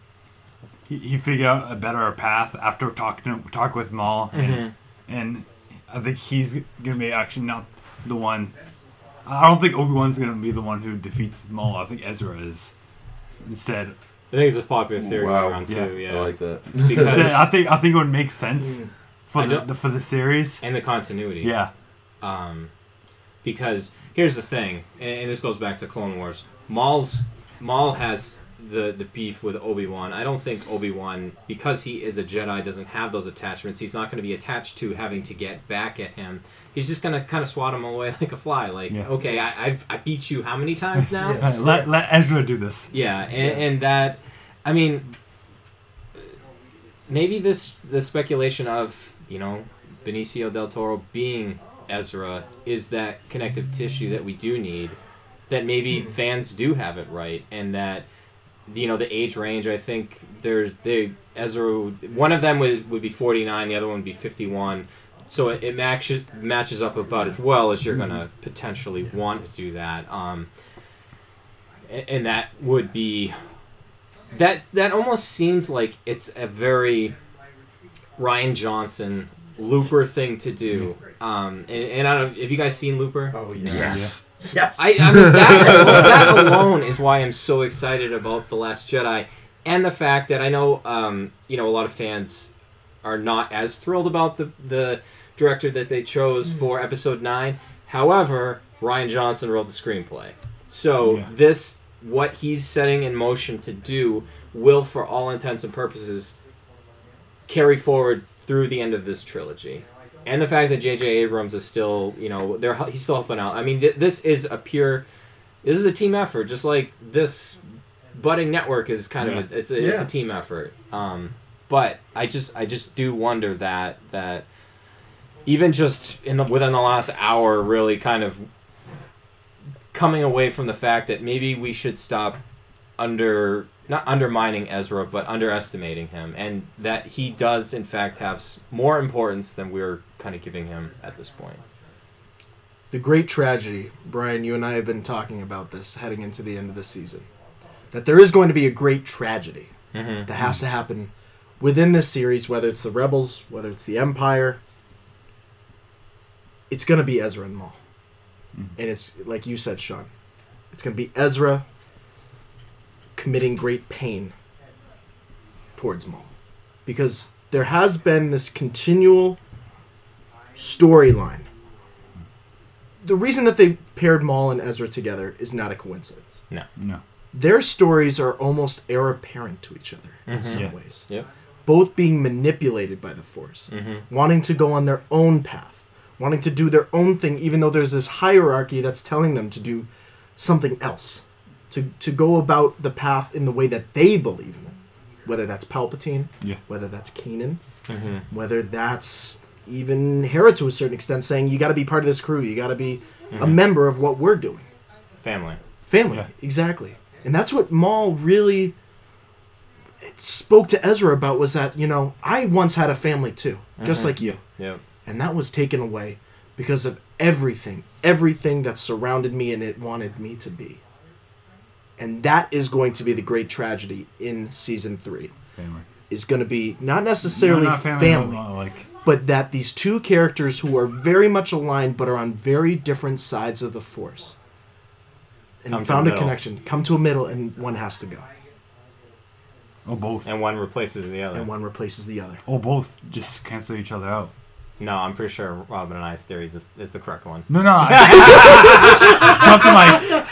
[SPEAKER 4] he, he figured out a better path after talking to, talk with Maul, and and I think he's gonna be actually not the one. I don't think Obi Wan's gonna be the one who defeats Maul. I think Ezra is instead.
[SPEAKER 3] I think it's a popular theory
[SPEAKER 2] Wow.
[SPEAKER 3] going around too.
[SPEAKER 4] Yeah.
[SPEAKER 3] Yeah,
[SPEAKER 2] I like that.
[SPEAKER 3] because
[SPEAKER 4] I think I think it would make sense for the, the for the series.
[SPEAKER 3] and the continuity.
[SPEAKER 4] Yeah.
[SPEAKER 3] um, because here's the thing, and, and this goes back to Clone Wars. Maul's Maul has the the beef with Obi Wan. I don't think Obi Wan, because he is a Jedi, doesn't have those attachments. He's not going to be attached to having to get back at him. He's just going to kind of swat him away like a fly. Like,
[SPEAKER 4] Yeah.
[SPEAKER 3] okay, I, I've I beat you how many times now?
[SPEAKER 4] Uh, let let Ezra do this.
[SPEAKER 3] Yeah, and, and that, I mean, maybe this the speculation of you know Benicio del Toro being Ezra is that connective tissue that we do need. That maybe fans do have it right, and that you know the age range. I think there's they Ezra. would- One of them would, would be forty nine, the other one would be fifty one. So it, it matches matches up about as well as you're gonna potentially want to do that. Um, a- and that would be that that almost seems like it's a very Rian Johnson Looper thing to do. Um, and, and I don't if you guys seen Looper.
[SPEAKER 1] Oh yeah.
[SPEAKER 2] Yes.
[SPEAKER 1] Yes.
[SPEAKER 3] I, I mean that, that alone is why I'm so excited about the Last Jedi, and the fact that I know um, you know a lot of fans are not as thrilled about the the director that they chose for Episode Nine. However, Rian Johnson wrote the screenplay, So
[SPEAKER 4] Yeah.
[SPEAKER 3] this, what he's setting in motion to do, will, for all intents and purposes, carry forward through the end of this trilogy. And the fact that J.J. Abrams is still, you know, they're he's still helping out. I mean, th- this is a pure, this is a team effort, just like this budding network is kind of a, it's a, it's a team effort. Um, but I just I just do wonder that that even just in the within the last hour, really kind of coming away from the fact that maybe we should stop under not undermining Ezra, but underestimating him, and that he does in fact have more importance than we're kind of giving him at this point.
[SPEAKER 1] The great tragedy, Brian, you and I have been talking about this heading into the end of the season. That there is going to be a great tragedy
[SPEAKER 3] Mm-hmm.
[SPEAKER 1] that has to happen within this series, whether it's the Rebels, whether it's the Empire. It's going to be Ezra and Maul. And it's, like you said, Sean, it's going to be Ezra committing great pain towards Maul. Because there has been this continual storyline. The reason that they paired Maul and Ezra together is not a coincidence
[SPEAKER 4] No. No.
[SPEAKER 1] their stories are almost heir apparent to each other in
[SPEAKER 3] Mhm.
[SPEAKER 1] some
[SPEAKER 4] Yeah.
[SPEAKER 1] ways.
[SPEAKER 3] Yep.
[SPEAKER 1] Both being manipulated by the Force,
[SPEAKER 3] Mm-hmm.
[SPEAKER 1] wanting to go on their own path, wanting to do their own thing, even though there's this hierarchy that's telling them to do something else, to to go about the path in the way that they believe in it. Whether that's Palpatine,
[SPEAKER 4] Yeah.
[SPEAKER 1] whether that's Kanan,
[SPEAKER 3] Mm-hmm.
[SPEAKER 1] whether that's even Hera to a certain extent, saying you got to be part of this crew, you got to be a member of what we're doing.
[SPEAKER 3] Family.
[SPEAKER 1] Family,
[SPEAKER 4] Yeah.
[SPEAKER 1] exactly. And that's what Maul really spoke to Ezra about was that, you know, I once had a family too, just
[SPEAKER 3] Mhm.
[SPEAKER 1] like you.
[SPEAKER 3] Yep.
[SPEAKER 1] And that was taken away because of everything, everything that surrounded me and it wanted me to be. And that is going to be the great tragedy in season three.
[SPEAKER 4] Family.
[SPEAKER 1] Is going to be not necessarily
[SPEAKER 4] No, not
[SPEAKER 1] family,
[SPEAKER 4] family. no, like
[SPEAKER 1] but that these two characters who are very much aligned but are on very different sides of the force and
[SPEAKER 3] Come
[SPEAKER 1] found a
[SPEAKER 3] middle.
[SPEAKER 1] connection come to a middle and one has to go
[SPEAKER 4] oh both.
[SPEAKER 3] And one replaces the other.
[SPEAKER 1] and one replaces the other
[SPEAKER 4] Oh both. Just cancel each other out.
[SPEAKER 3] No, I'm pretty sure Robin and I's theories is, is the correct one.
[SPEAKER 4] No, no. I- Something like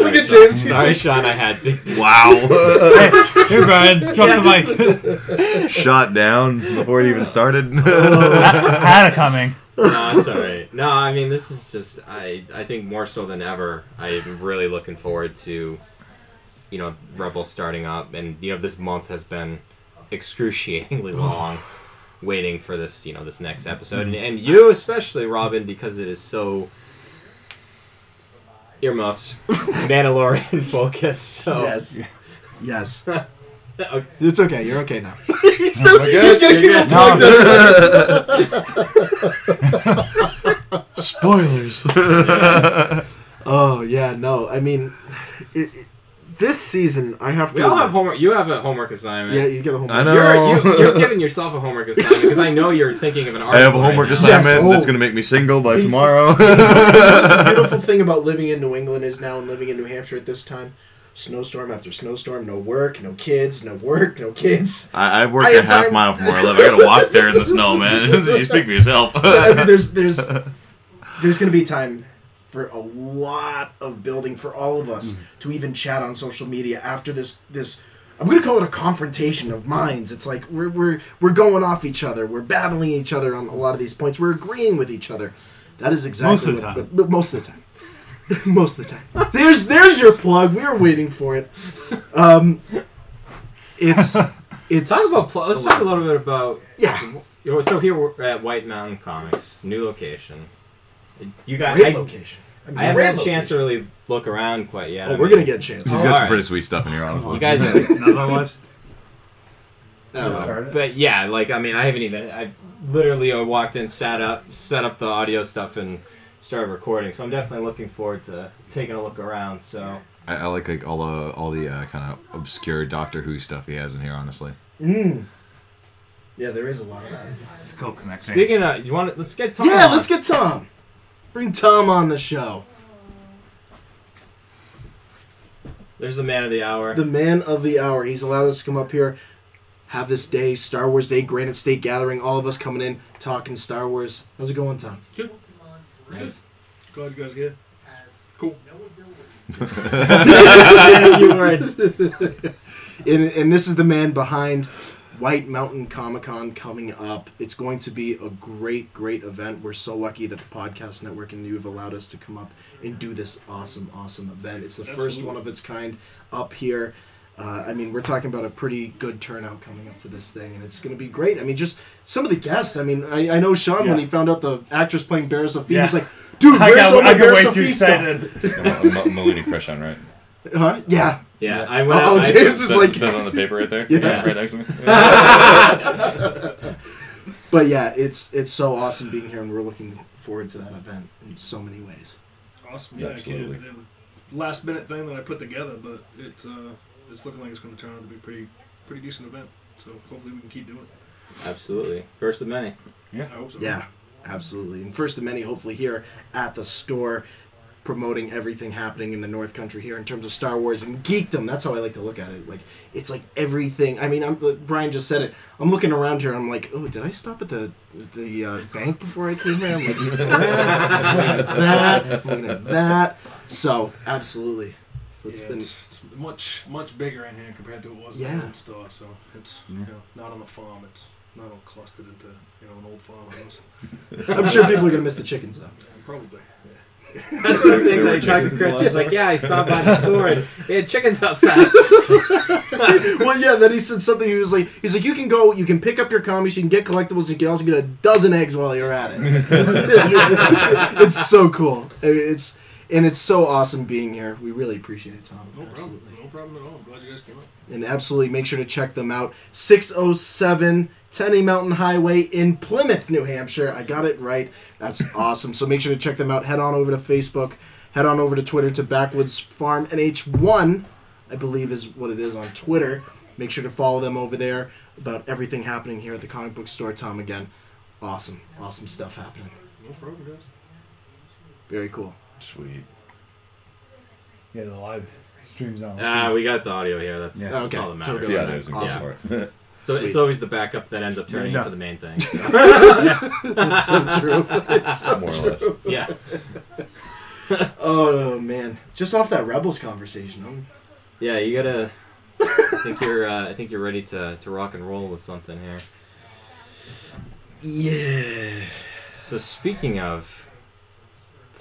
[SPEAKER 1] look at james
[SPEAKER 3] Sorry, Sean, I had to.
[SPEAKER 2] Wow.
[SPEAKER 4] hey, hey Brian, drop the mic.
[SPEAKER 2] Shot down before it even started.
[SPEAKER 4] I had it coming.
[SPEAKER 3] no, it's all right. No, I mean this is just I I think more so than ever. I'm really looking forward to, you know, Rebels starting up, and you know this month has been excruciatingly long, waiting for this you know this next episode, and, mm-hmm. and you especially Robin because it is so earmuffs, Mandalorian focus. So
[SPEAKER 1] yes. Yes.
[SPEAKER 3] Okay.
[SPEAKER 1] it's okay. You're okay now.
[SPEAKER 2] He's still,
[SPEAKER 1] he's gonna keep it plugged
[SPEAKER 4] No.
[SPEAKER 2] Spoilers.
[SPEAKER 1] oh yeah no. I mean it, it- this season i have to
[SPEAKER 3] we all have homework. You have a homework assignment.
[SPEAKER 1] yeah you get a homework
[SPEAKER 2] I know.
[SPEAKER 3] You're, you, you're giving yourself a homework assignment because I know you're thinking of an
[SPEAKER 2] I
[SPEAKER 3] article.
[SPEAKER 2] have a homework
[SPEAKER 3] right
[SPEAKER 2] assignment
[SPEAKER 1] Yes,
[SPEAKER 2] that's
[SPEAKER 1] oh.
[SPEAKER 2] going to make me single by tomorrow.
[SPEAKER 1] the beautiful thing about living in New England is now and living in New Hampshire at this time, snowstorm after snowstorm, no work, no kids, no work, no kids.
[SPEAKER 2] I, I work
[SPEAKER 1] I
[SPEAKER 2] a half
[SPEAKER 1] time-
[SPEAKER 2] mile from where I live. I got to walk there in the snow, man. you speak for yourself.
[SPEAKER 1] I mean, there's there's there's gonna be time for a lot of building for all of us to even chat on social media after this this. I'm gonna call it a confrontation of minds. It's like we're we're we're going off each other. We're battling each other on a lot of these points. We're agreeing with each other. That is exactly
[SPEAKER 4] Most of the
[SPEAKER 1] what,
[SPEAKER 4] time.
[SPEAKER 1] but most of the time. most of the time. There's there's your plug. We were waiting for it. Um, it's it's
[SPEAKER 3] Talk about pl- let's talk a little bit about
[SPEAKER 1] yeah.
[SPEAKER 3] you so here we're at White Mountain Comics, new location. You got
[SPEAKER 1] Great
[SPEAKER 3] I,
[SPEAKER 1] location. mean,
[SPEAKER 3] I haven't had a chance to really look around quite yet.
[SPEAKER 1] Oh,
[SPEAKER 3] I
[SPEAKER 1] we're
[SPEAKER 3] mean,
[SPEAKER 1] gonna get a chance.
[SPEAKER 2] He's
[SPEAKER 3] Oh,
[SPEAKER 2] got some
[SPEAKER 3] alright.
[SPEAKER 2] pretty sweet stuff in here, honestly.
[SPEAKER 3] You guys,
[SPEAKER 4] Another one.
[SPEAKER 1] Uh,
[SPEAKER 3] but yeah, like I mean, I haven't even. I literally uh, walked in, sat up, set up the audio stuff, and started recording. So I'm definitely looking forward to taking a look around. So
[SPEAKER 2] I, I like like all the all the uh, kind of obscure Doctor Who stuff he has in here. Honestly,
[SPEAKER 1] Mm. Yeah, there is a lot of that.
[SPEAKER 4] Skill connecting.
[SPEAKER 3] speaking of, you want to let's get Tom.
[SPEAKER 1] Yeah,
[SPEAKER 3] on.
[SPEAKER 1] let's get Tom. Bring Tom on the show.
[SPEAKER 3] There's the man of the hour.
[SPEAKER 1] The man of the hour. He's allowed us to come up here, have this day, Star Wars Day, Granite State Gathering, all of us coming in, talking Star Wars. How's it going, Tom?
[SPEAKER 3] Good.
[SPEAKER 1] Nice.
[SPEAKER 5] glad you guys get. Cool.
[SPEAKER 3] a few words.
[SPEAKER 1] and, and this is the man behind White Mountain Comic Con coming up. It's going to be a great, great event. We're so lucky that the Podcast Network and you have allowed us to come up and do this awesome, awesome event. It's the first one of its kind up here. Uh, I mean, we're talking about a pretty good turnout coming up to this thing, and it's going to be great. I mean, just some of the guests. I mean, I, I know Sean when he found out the actress playing Barriss Offee,
[SPEAKER 4] Yeah.
[SPEAKER 1] he's like, "Dude,
[SPEAKER 4] I
[SPEAKER 1] where's all my
[SPEAKER 4] I got
[SPEAKER 1] Barra
[SPEAKER 4] way
[SPEAKER 1] Sophie stuff?"
[SPEAKER 4] excited.
[SPEAKER 2] M- Melanie crush on right.
[SPEAKER 1] Huh? Yeah.
[SPEAKER 3] Yeah, I went.
[SPEAKER 1] Oh,
[SPEAKER 3] out, I-
[SPEAKER 1] James is
[SPEAKER 2] Said-
[SPEAKER 1] like,
[SPEAKER 2] said it on the paper right there.
[SPEAKER 1] Yeah.
[SPEAKER 2] right next to me.
[SPEAKER 1] But yeah, it's it's so awesome being here, and we're looking forward to that event in so many ways.
[SPEAKER 5] Awesome. Yeah,
[SPEAKER 2] Absolutely.
[SPEAKER 5] It, it, last minute thing that I put together, but it's uh, it's looking like it's going to turn out to be a pretty pretty decent event. So hopefully we can keep doing it.
[SPEAKER 3] Absolutely, first of many. Yeah.
[SPEAKER 5] I hope so.
[SPEAKER 1] Yeah, absolutely. And first of many, hopefully, here at the store, promoting everything happening in the North Country here in terms of Star Wars and geekdom. That's how I like to look at it. Like it's like everything. I mean, I'm, like Brian just said it. I'm looking around here. I'm like, oh, did I stop at the the uh, bank before I came here? I'm like, that, I'm looking at that, I'm looking at that. So absolutely. So it's
[SPEAKER 5] yeah,
[SPEAKER 1] been
[SPEAKER 5] it's, it's much much bigger in here compared to what it was in
[SPEAKER 1] Yeah.
[SPEAKER 5] the old store. So it's you know, not on the farm. It's not all clustered into you know an old farmhouse.
[SPEAKER 1] I'm sure people are gonna miss the chickens though.
[SPEAKER 5] Probably.
[SPEAKER 3] That's one of the things I
[SPEAKER 2] were
[SPEAKER 3] talked to Chris. He's like, "Yeah, I stopped by the store and they had chickens outside."
[SPEAKER 1] well, yeah. Then he said something. He was like, he's like, you can go, you can pick up your comics, you can get collectibles, you can also get a dozen eggs while you're at it. it's so cool. I mean, It's and it's so awesome being here. We really appreciate it, Tom.
[SPEAKER 5] No
[SPEAKER 1] Absolutely.
[SPEAKER 5] problem. No problem at all. I'm glad you guys came up.
[SPEAKER 1] And absolutely make sure to check them out. 607 Tenney Mountain Highway in Plymouth, New Hampshire. I got it right. That's awesome. So make sure to check them out. Head on over to Facebook. Head on over to Twitter to Backwoods Farm NH1, I believe is what it is on Twitter. Make sure to follow them over there about everything happening here at the comic book store. Tom, again, awesome. Awesome stuff happening.
[SPEAKER 5] No problem, guys.
[SPEAKER 1] Very cool.
[SPEAKER 2] Sweet.
[SPEAKER 4] Yeah, the live streams on.
[SPEAKER 3] Ah, we got the audio here. That's,
[SPEAKER 4] Yeah.
[SPEAKER 3] that's
[SPEAKER 1] Okay,
[SPEAKER 3] all that
[SPEAKER 1] so we're
[SPEAKER 3] matters.
[SPEAKER 1] good.
[SPEAKER 2] Yeah, there's a
[SPEAKER 1] Awesome.
[SPEAKER 2] part.
[SPEAKER 3] It's, the, it's always the backup that ends up turning
[SPEAKER 4] Yeah.
[SPEAKER 3] into the main thing. So.
[SPEAKER 1] It's so true. It's so
[SPEAKER 2] More or less.
[SPEAKER 3] yeah.
[SPEAKER 1] Oh, man. Just off that Rebels conversation, I'm
[SPEAKER 3] Yeah, you gotta. I think you're. Uh, I think you're ready to, to rock and roll with something here.
[SPEAKER 1] Yeah.
[SPEAKER 3] So speaking of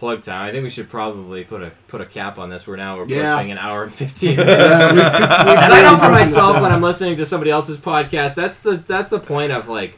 [SPEAKER 3] plug time, I think we should probably put a put a cap on this. We're now approaching
[SPEAKER 1] Yeah.
[SPEAKER 3] an hour and fifteen minutes, and I know for myself when I'm listening to somebody else's podcast, that's the that's the point of like.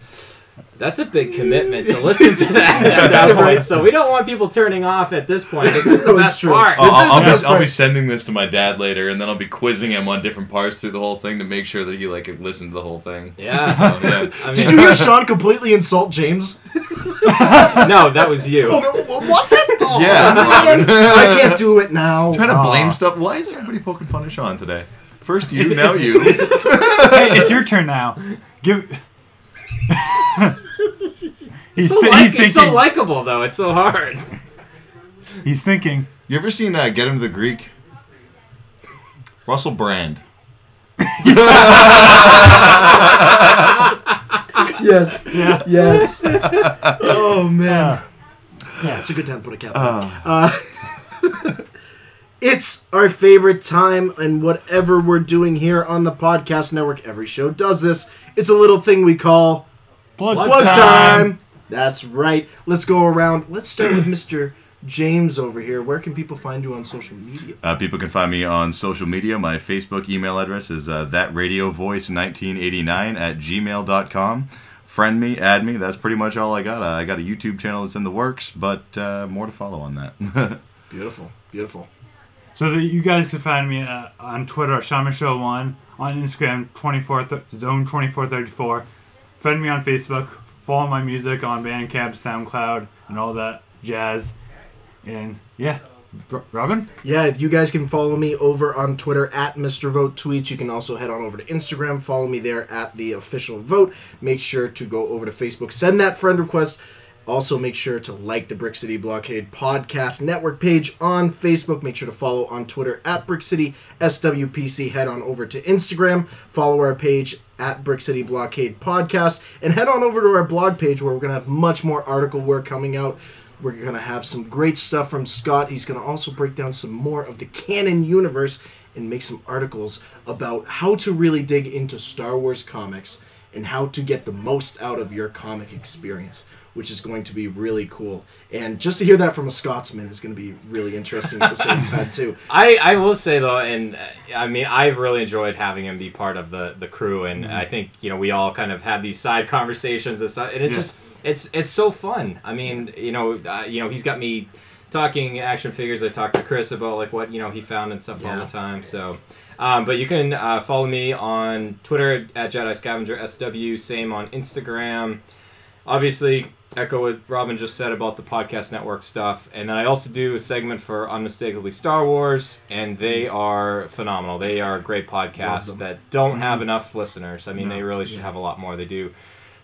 [SPEAKER 3] That's a big commitment to listen to that at that point. So we don't want people turning off at this point. This is the best
[SPEAKER 1] true.
[SPEAKER 3] part.
[SPEAKER 2] I'll, I'll,
[SPEAKER 1] the
[SPEAKER 2] I'll
[SPEAKER 1] best
[SPEAKER 2] be, I'll be sending this to my dad later, and then I'll be quizzing him on different parts through the whole thing to make sure that he like listened to the whole thing.
[SPEAKER 3] Yeah.
[SPEAKER 2] So, yeah.
[SPEAKER 3] I mean,
[SPEAKER 1] Did you hear Sean completely insult James?
[SPEAKER 3] no, that was you.
[SPEAKER 1] Oh, what's it? Oh,
[SPEAKER 2] Yeah,
[SPEAKER 1] man.
[SPEAKER 2] Robin.
[SPEAKER 1] I can't do it now.
[SPEAKER 2] Trying to
[SPEAKER 4] Aw.
[SPEAKER 2] blame ah. stuff. Why is everybody poking fun at Sean today? First you,
[SPEAKER 4] It's-
[SPEAKER 2] now
[SPEAKER 4] it's-
[SPEAKER 2] you.
[SPEAKER 4] hey, it's your turn now. Give. He's,
[SPEAKER 3] so
[SPEAKER 4] thi-
[SPEAKER 3] like,
[SPEAKER 4] he's
[SPEAKER 3] it's
[SPEAKER 4] thinking.
[SPEAKER 3] so likable though. It's so hard.
[SPEAKER 4] he's thinking.
[SPEAKER 2] You ever seen uh, Get Him to the Greek? Russell Brand.
[SPEAKER 1] Yes.
[SPEAKER 4] Yeah.
[SPEAKER 1] Yes. Oh man.
[SPEAKER 4] Yeah.
[SPEAKER 1] Yeah, it's a good time to put a cap on. Uh, it's our favorite time, and whatever we're doing here on the podcast network, every show does this. It's a little thing we call
[SPEAKER 4] Blood,
[SPEAKER 1] plug time. That's right. Let's go around. Let's start with Mr. James over here. Where can people find you on social media?
[SPEAKER 2] Uh, people can find me on social media. My Facebook email address is uh, thatradiovoice1989 at gmail.com. Friend me, add me. That's pretty much all I got. Uh, I got a YouTube channel that's in the works, but uh, more to follow on that.
[SPEAKER 1] Beautiful. Beautiful.
[SPEAKER 4] So that you guys can find me uh, on Twitter, Shaman Show One, on Instagram, 24 th- Zone twenty four thirty four. Friend me on Facebook. Follow my music on Bandcamp, SoundCloud, and all that jazz. And yeah, Robin.
[SPEAKER 1] Yeah, you guys can follow me over on Twitter at Mr. Vote Tweets. You can also head on over to Instagram, follow me there at the official vote. Make sure to go over to Facebook, send that friend request. Also, make sure to like the Brick City Blockade Podcast Network page on Facebook. Make sure to follow on Twitter at Brick City SWPC. Head on over to Instagram, follow our page at Brick City Blockade Podcast, and head on over to our blog page where we're going to have much more article work coming out. We're going to have some great stuff from Scott. He's going to also break down some more of the canon universe and make some articles about how to really dig into Star Wars comics and how to get the most out of your comic experience, which is going to be really cool. And just to hear that from a Scotsman is going to be really interesting at the same time, too.
[SPEAKER 3] I, I will say though, and uh, I mean, I've really enjoyed having him be part of the, the crew, and I think you know we all kind of have these side conversations and stuff, and it's
[SPEAKER 2] Yeah.
[SPEAKER 3] just it's it's so fun. I mean, you know, uh, you know, he's got me talking action figures. I talked to Chris about like what you know he found and stuff all the time. So, um, but you can uh, follow me on Twitter at Jedi Scavenger SW. Same on Instagram. Obviously, echo what Robin just said about the podcast network stuff. And then I also do a segment for Unmistakably Star Wars, and they are phenomenal. They are a great podcasts
[SPEAKER 1] them.
[SPEAKER 3] that don't have enough listeners. I mean, they really should have a lot more. They do.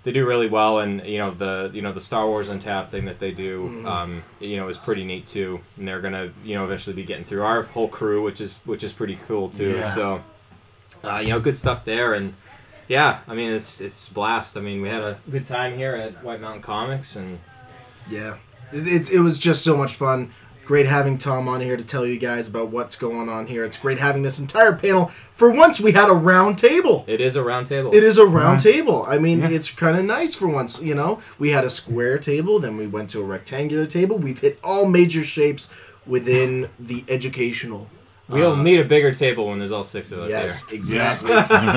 [SPEAKER 3] They do really well, and you know the you know the Star Wars Untapped thing that they do, um, you know, is pretty neat too. And they're gonna you know eventually be getting through our whole crew, which is which is pretty cool too.
[SPEAKER 4] Yeah.
[SPEAKER 3] So, uh, you know, good stuff there, and yeah, I mean it's it's a blast. I mean we had a good time here at White Mountain Comics, and
[SPEAKER 1] Yeah, it, it, it was just so much fun. Great having Tom on here to tell you guys about what's going on here. It's great having this entire panel. For once, we had a round table.
[SPEAKER 3] it is a round table.
[SPEAKER 1] It is a round
[SPEAKER 4] Right.
[SPEAKER 1] table. I mean,
[SPEAKER 4] Yeah.
[SPEAKER 1] it's kind of nice for once, you know? We had a square table, then we went to a rectangular table. We've hit all major shapes within the educational.
[SPEAKER 3] We'll uh, need a bigger table when there's all six of us
[SPEAKER 1] Yes,
[SPEAKER 3] here.
[SPEAKER 1] exactly.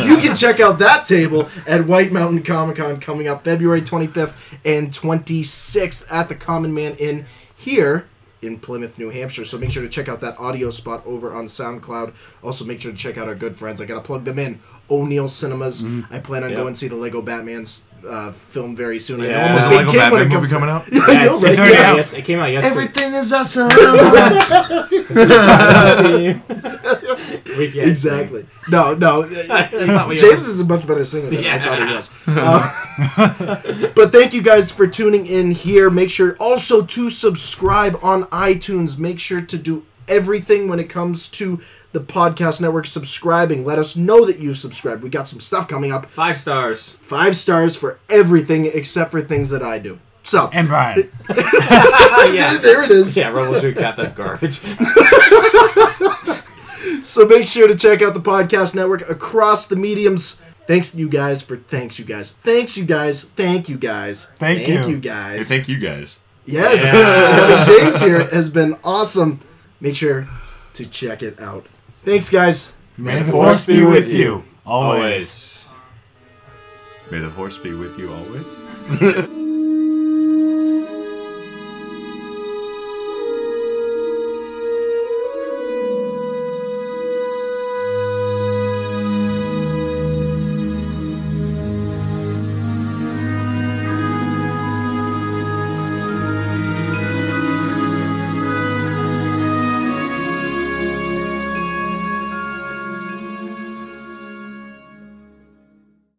[SPEAKER 1] you can check out that table at White Mountain Comic Con coming up February 25th and 26th at the Common Man Inn here in Plymouth, New Hampshire. So make sure to check out that audio spot over on SoundCloud. Also, make sure to check out our good friends. I got to plug them in. O'Neil Cinemas. Mm-hmm. I plan on
[SPEAKER 3] Yep.
[SPEAKER 1] going to see the Lego Batman's uh, film very soon. I know
[SPEAKER 3] Yeah.
[SPEAKER 1] I'm a
[SPEAKER 2] There's a
[SPEAKER 1] big
[SPEAKER 2] Lego
[SPEAKER 1] kid when
[SPEAKER 2] Batman
[SPEAKER 1] it
[SPEAKER 2] movie
[SPEAKER 1] comes
[SPEAKER 2] coming out.
[SPEAKER 1] I know,
[SPEAKER 3] Yeah, it's
[SPEAKER 1] right?
[SPEAKER 3] just already out
[SPEAKER 1] Yes.
[SPEAKER 3] yes- it came out yesterday.
[SPEAKER 1] Everything is awesome. Exactly. No, no.
[SPEAKER 3] That's not what
[SPEAKER 1] James is a much better singer than I thought he was. Uh, but thank you guys for tuning in here. Make sure also to subscribe on iTunes. Make sure to do everything when it comes to the podcast network subscribing. Let us know that you've subscribed. We got some stuff coming up.
[SPEAKER 3] Five stars.
[SPEAKER 1] Five stars for everything except for things that I do. So
[SPEAKER 4] And Brian.
[SPEAKER 3] yeah.
[SPEAKER 1] there it is.
[SPEAKER 3] Yeah, Rebel Street Cat. that's garbage.
[SPEAKER 1] So make sure to check out the podcast network across the mediums. Thanks you guys for thanks you guys. Thanks you guys. Thank you guys.
[SPEAKER 4] Thank
[SPEAKER 1] Thank
[SPEAKER 4] you.
[SPEAKER 1] you guys.
[SPEAKER 2] Hey, thank you guys.
[SPEAKER 1] Yes,
[SPEAKER 3] Yeah.
[SPEAKER 1] James here has been awesome. Make sure to check it out. Thanks, guys.
[SPEAKER 4] May the force be with you. Always.
[SPEAKER 3] Always.
[SPEAKER 2] May the force be with you always.